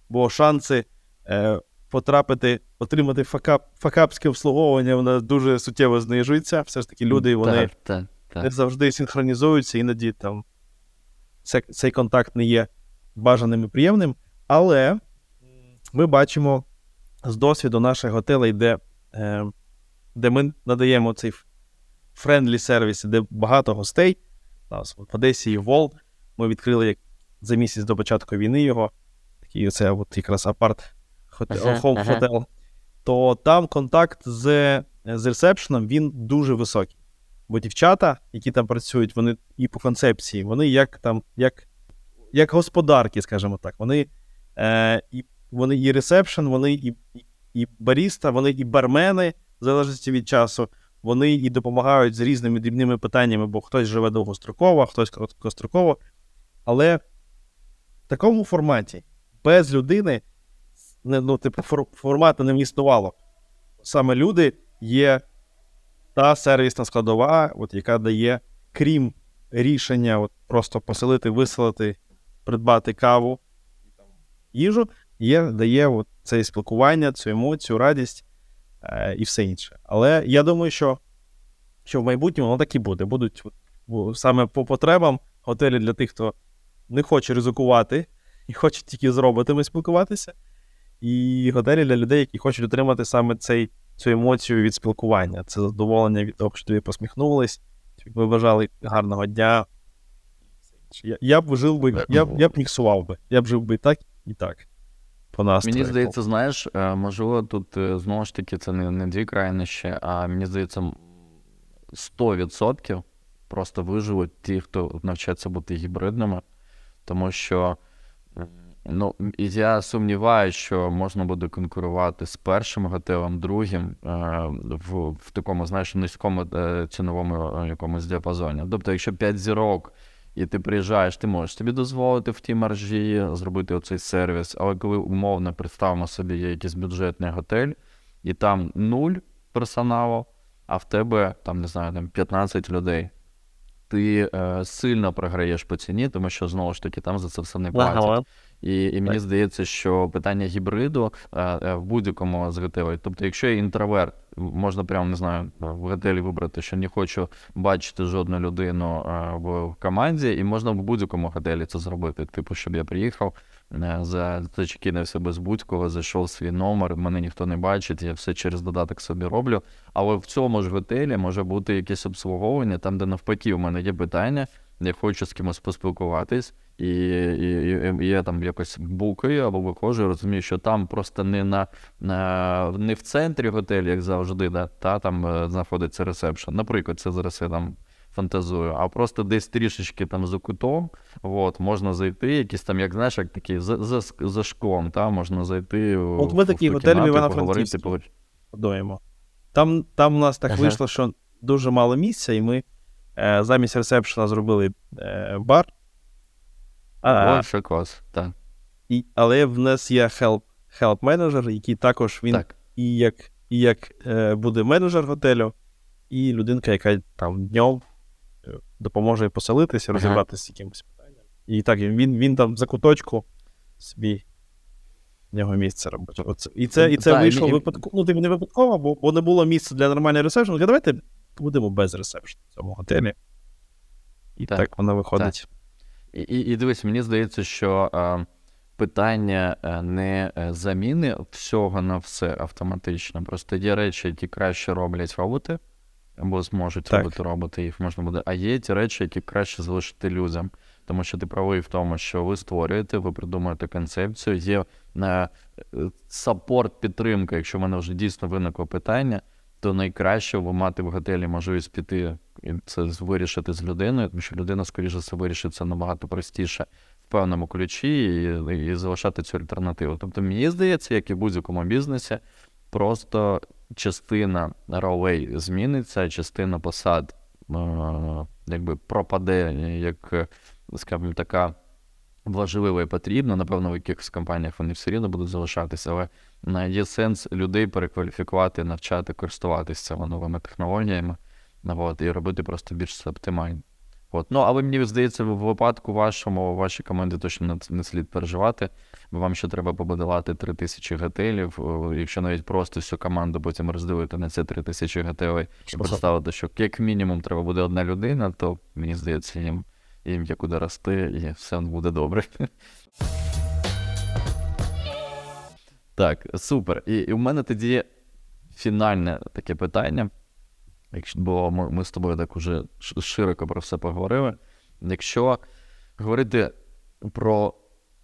бо шанси е, потрапити, отримати факап, факапське обслуговування, воно дуже суттєво знижується. Все ж таки, люди вони Так, так, так. не завжди синхронізуються, іноді там це, цей контакт не є бажаним і приємним. Але ми бачимо з досвіду наших готелей, де, е, де ми надаємо цей friendly сервіс, де багато гостей. Нас в Одесі і Волт. Ми відкрили як за місяць до початку війни його. Такий оце от якраз apart home hotel. То там контакт з, з ресепшеном він дуже високий. Бо дівчата, які там працюють, вони і по концепції, вони як там, як, як господарки, скажімо так. Вони, е, і, вони і ресепшн, вони і, і, баріста, вони і бармени, в залежності від часу. Вони і допомагають з різними дрібними питаннями, бо хтось живе довгостроково, хтось короткостроково. Але в такому форматі без людини ну, типу, формату не існувало. Саме люди є та сервісна складова, от, яка дає, крім рішення, от, просто поселити, виселити, придбати каву, їжу, є, дає от, це спілкування, цю емоцію, радість е, і все інше. Але я думаю, що, що в майбутньому воно так і буде. Будуть от, саме по потребам готелі для тих, хто не хоче ризикувати і хоче тільки з роботами спілкуватися. І готелі для людей, які хочуть отримати саме цей, цю емоцію від спілкування. Це задоволення від того, що тобі посміхнулись, ви бажали гарного дня. Я, я б жив би, я, б- я б міксував би. Я б жив би так, і так. По настрою. Мені здається, знаєш, е, можливо, тут е, знову ж таки це не, не дві крайнощі, а мені здається, м, 100% просто виживуть ті, хто навчаться бути гібридними, тому що ну, я сумніваюся, що можна буде конкурувати з першим готелем, другим е, в, в такому, знаєш, низькому ціновому якомусь діапазоні. Тобто, якщо 5 зірок. І ти приїжджаєш, ти можеш собі дозволити в тій маржі зробити оцей сервіс. Але коли умовно представимо собі є якийсь бюджетний готель, і там нуль персоналу, а в тебе там, не знаю, там 15 людей, ти е, сильно програєш по ціні, тому що знову ж таки там за це все не платять. І, і мені Так. здається, що питання гібриду е, е, в будь-якому з готелей. Тобто, якщо я інтроверт, можна прямо не знаю, в готелі вибрати, що не хочу бачити жодну людину е, в команді, і можна в будь-якому готелі це зробити. Типу, щоб я приїхав, за зачекінився без будь-кого, зайшов свій номер, мене ніхто не бачить, я все через додаток собі роблю. Але в цьому ж готелі може бути якесь обслуговування, там, де навпаки, у мене є питання, я хочу з кимось поспілкуватись, і, і, і, і я там якось букаю або виходжу, і розумію, що там просто не на, на не в центрі готелю, як завжди, да, та там е, знаходиться ресепшн. Наприклад, це зараз я там фантазую, а просто десь трішечки там за кутом, от, можна зайти, якісь там, як знаєш, як такі за, за, за шклом, та, можна зайти. От ми такий ту готель в Івано-Франківську. поговорити, поговорити. Там, там у нас так Ага. вийшло, що дуже мало місця, і ми замість ресепшена зробили е, бар. Що клас. Так. і, але в нас є help, help менеджер, який також він так. і як, і як е, буде менеджер готелю, і людинка, яка там днем е, допоможе поселитися, Ага. розібратися з якимось питанням. І так, він, він там за куточку собі в нього місце робить. Оце. І це, і це Та, вийшло і- випадково. Ну, типу, не випадково, бо, бо не було місця для нормального ресепшену. Давайте будемо без ресепшену в цьому готелі. І Так, так, воно виходить. І, і, і дивись, мені здається, що е, питання е, не е, заміни всього на все автоматично. Просто є речі, які краще роблять роботи, або зможуть Так. робити роботи, їх можна буде. А є ті речі, які краще залишити людям. Тому що ти правий в тому, що ви створюєте, ви придумуєте концепцію, є е, саппорт, підтримка, якщо в мене вже дійсно виникло питання, то найкраще мати в готелі можливість піти і це вирішити з людиною, тому що людина, скоріше все, вирішить це набагато простіше в певному ключі і, і залишати цю альтернативу. Тобто, мені здається, як і в будь-якому бізнесі, просто частина ролей зміниться, частина посад е, якби пропаде як, скажімо, така важлива і потрібна. Напевно, в якихось компаніях вони все рівно будуть залишатися, але є сенс людей перекваліфікувати, навчати користуватися цими новими технологіями. От, і робити просто більш оптимально. От. Ну, але мені здається, в випадку вашому, вашій команді точно не, слід переживати, бо вам ще треба побудувати 3 тисячі готелів. Якщо навіть просто всю команду потім розділити на ці 3 тисячі готелей і представити, що як мінімум треба буде одна людина, то мені здається, їм, їм є куди рости, і все буде добре. [laughs] Так, супер. І, і у мене тоді фінальне таке питання. Якщо, ми, ми з тобою так уже широко про все поговорили. Якщо говорити про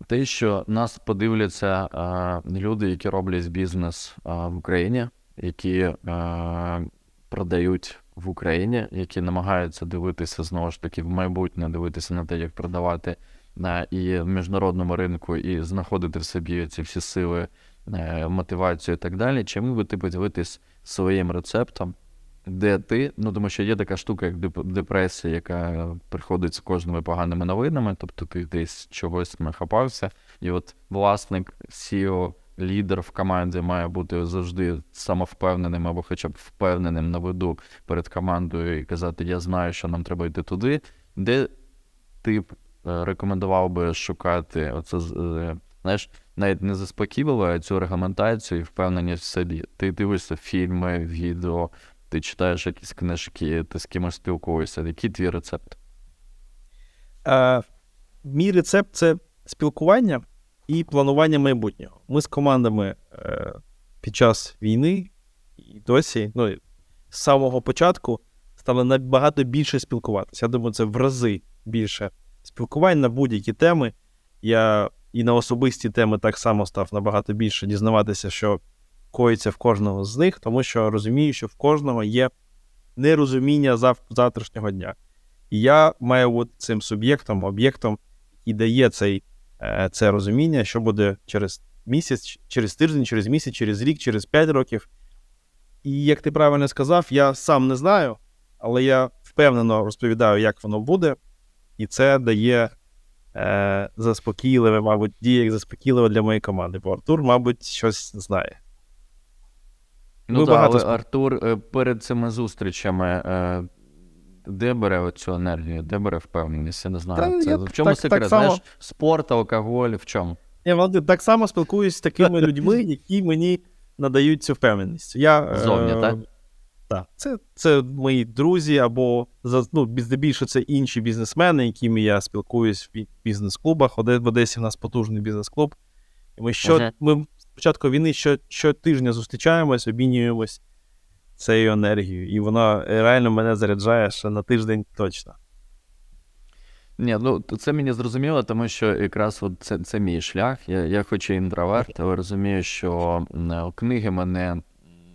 те, що нас подивляться а, люди, які роблять бізнес а, в Україні, які а, продають в Україні, які намагаються дивитися знову ж таки в майбутнє, дивитися на те, як продавати на і в міжнародному ринку, і знаходити в собі ці всі сили, е, мотивацію і так далі. Чим ви ти поділитись своїм рецептом? де ти, ну тому що є така штука, як деп- депресія, яка приходить з кожними поганими новинами, тобто ти десь чогось нахапався, і от власник, CEO, лідер в команді має бути завжди самовпевненим або хоча б впевненим на виду перед командою і казати: Я знаю, що нам треба йти туди, де ти б е, рекомендував би шукати оце, е, знаєш, навіть не заспокійливо, цю регламентацію і впевненість в собі. Ти дивишся фільми, відео, ти читаєш якісь книжки, ти з кимось спілкуєшся. Який твій рецепт? Е, мій рецепт це спілкування і планування майбутнього. Ми з командами е, під час війни і досі, ну, з самого початку, стали набагато більше спілкуватися. Я думаю, це в рази більше спілкувань на будь-які теми. Я і на особисті теми так само став набагато більше дізнаватися, що коїться в кожного з них, тому що розумію, що в кожного є нерозуміння зав- завтрашнього дня. І я маю бути цим суб'єктом, об'єктом, який дає цей, це розуміння, що буде через місяць, через тиждень, через місяць, через рік, через 5 років. І як ти правильно сказав, я сам не знаю, але я впевнено розповідаю, як воно буде, і це дає е, заспокійливе, мабуть, діє як заспокійливе для моєї команди. Бо Артур, мабуть, щось знає. Ну Ми багато але Артур е, перед цими зустрічами. Де бере оцю енергію, де бере впевненість? Я не знаю. Та Це, я в чому так- секрет? так само- Знаєш, спорт, алкоголь, в чому? Я Валентин, так само спілкуюсь з такими [laughs] людьми, які мені надають цю впевненість. Я, Зовні, е, так? Так. Це, це мої друзі, або ну, здебільшого це інші бізнесмени, якими я спілкуюсь в бізнес-клубах. В Одесі в нас потужний бізнес-клуб. І ми, що, Мгм. ми з початку війни що, щотижня зустрічаємось, обмінюємось цією енергією. І вона реально мене заряджає ще на тиждень точно. Ні, ну це мені зрозуміло, тому що якраз от це, це мій шлях. Я, я хоч і інтроверт, але розумію, що книги мене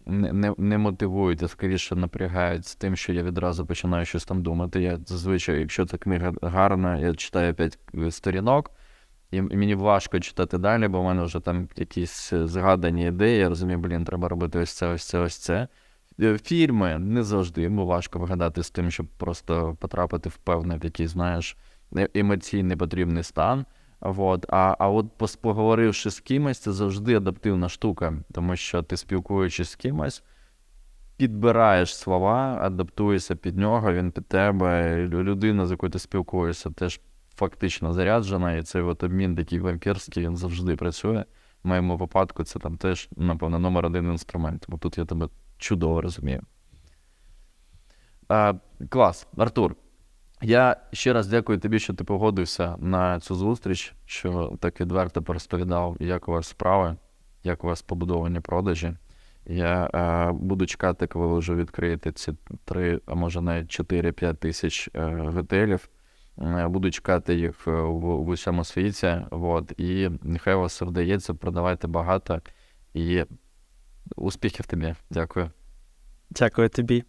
не, не, не мотивують, а скоріше напрягають з тим, що я відразу починаю щось там думати. Я зазвичай, якщо ця книга гарна, я читаю п'ять сторінок, і мені важко читати далі, бо в мене вже там якісь е, згадані ідеї. Я розумію, блін, треба робити ось це, ось це, ось це. Е, Фільми не завжди, бо важко вгадати з тим, щоб просто потрапити в певний такий, знаєш, е- емоційний потрібний стан. Вот. А, а от поговоривши з кимось, це завжди адаптивна штука, тому що ти спілкуючись з кимось, підбираєш слова, адаптуєшся під нього, він під тебе. Людина, з якою ти спілкуєшся, теж фактично заряджена, і цей от обмін такий вампірський, він завжди працює. В моєму випадку це там теж, напевно, номер один інструмент. Бо тут я тебе чудово розумію. А, клас, Артур. Я ще раз дякую тобі, що ти погодився на цю зустріч, що так відверто порозповідав, як у вас справи, як у вас побудовані продажі. Я е, буду чекати, коли ви вже відкриєте ці три, а може навіть 4-5 тисяч е, готелів. Е, буду чекати їх е, в, в усьому світі. От, і нехай у вас все вдається, продавайте багато. І успіхів тобі. Дякую. Дякую тобі.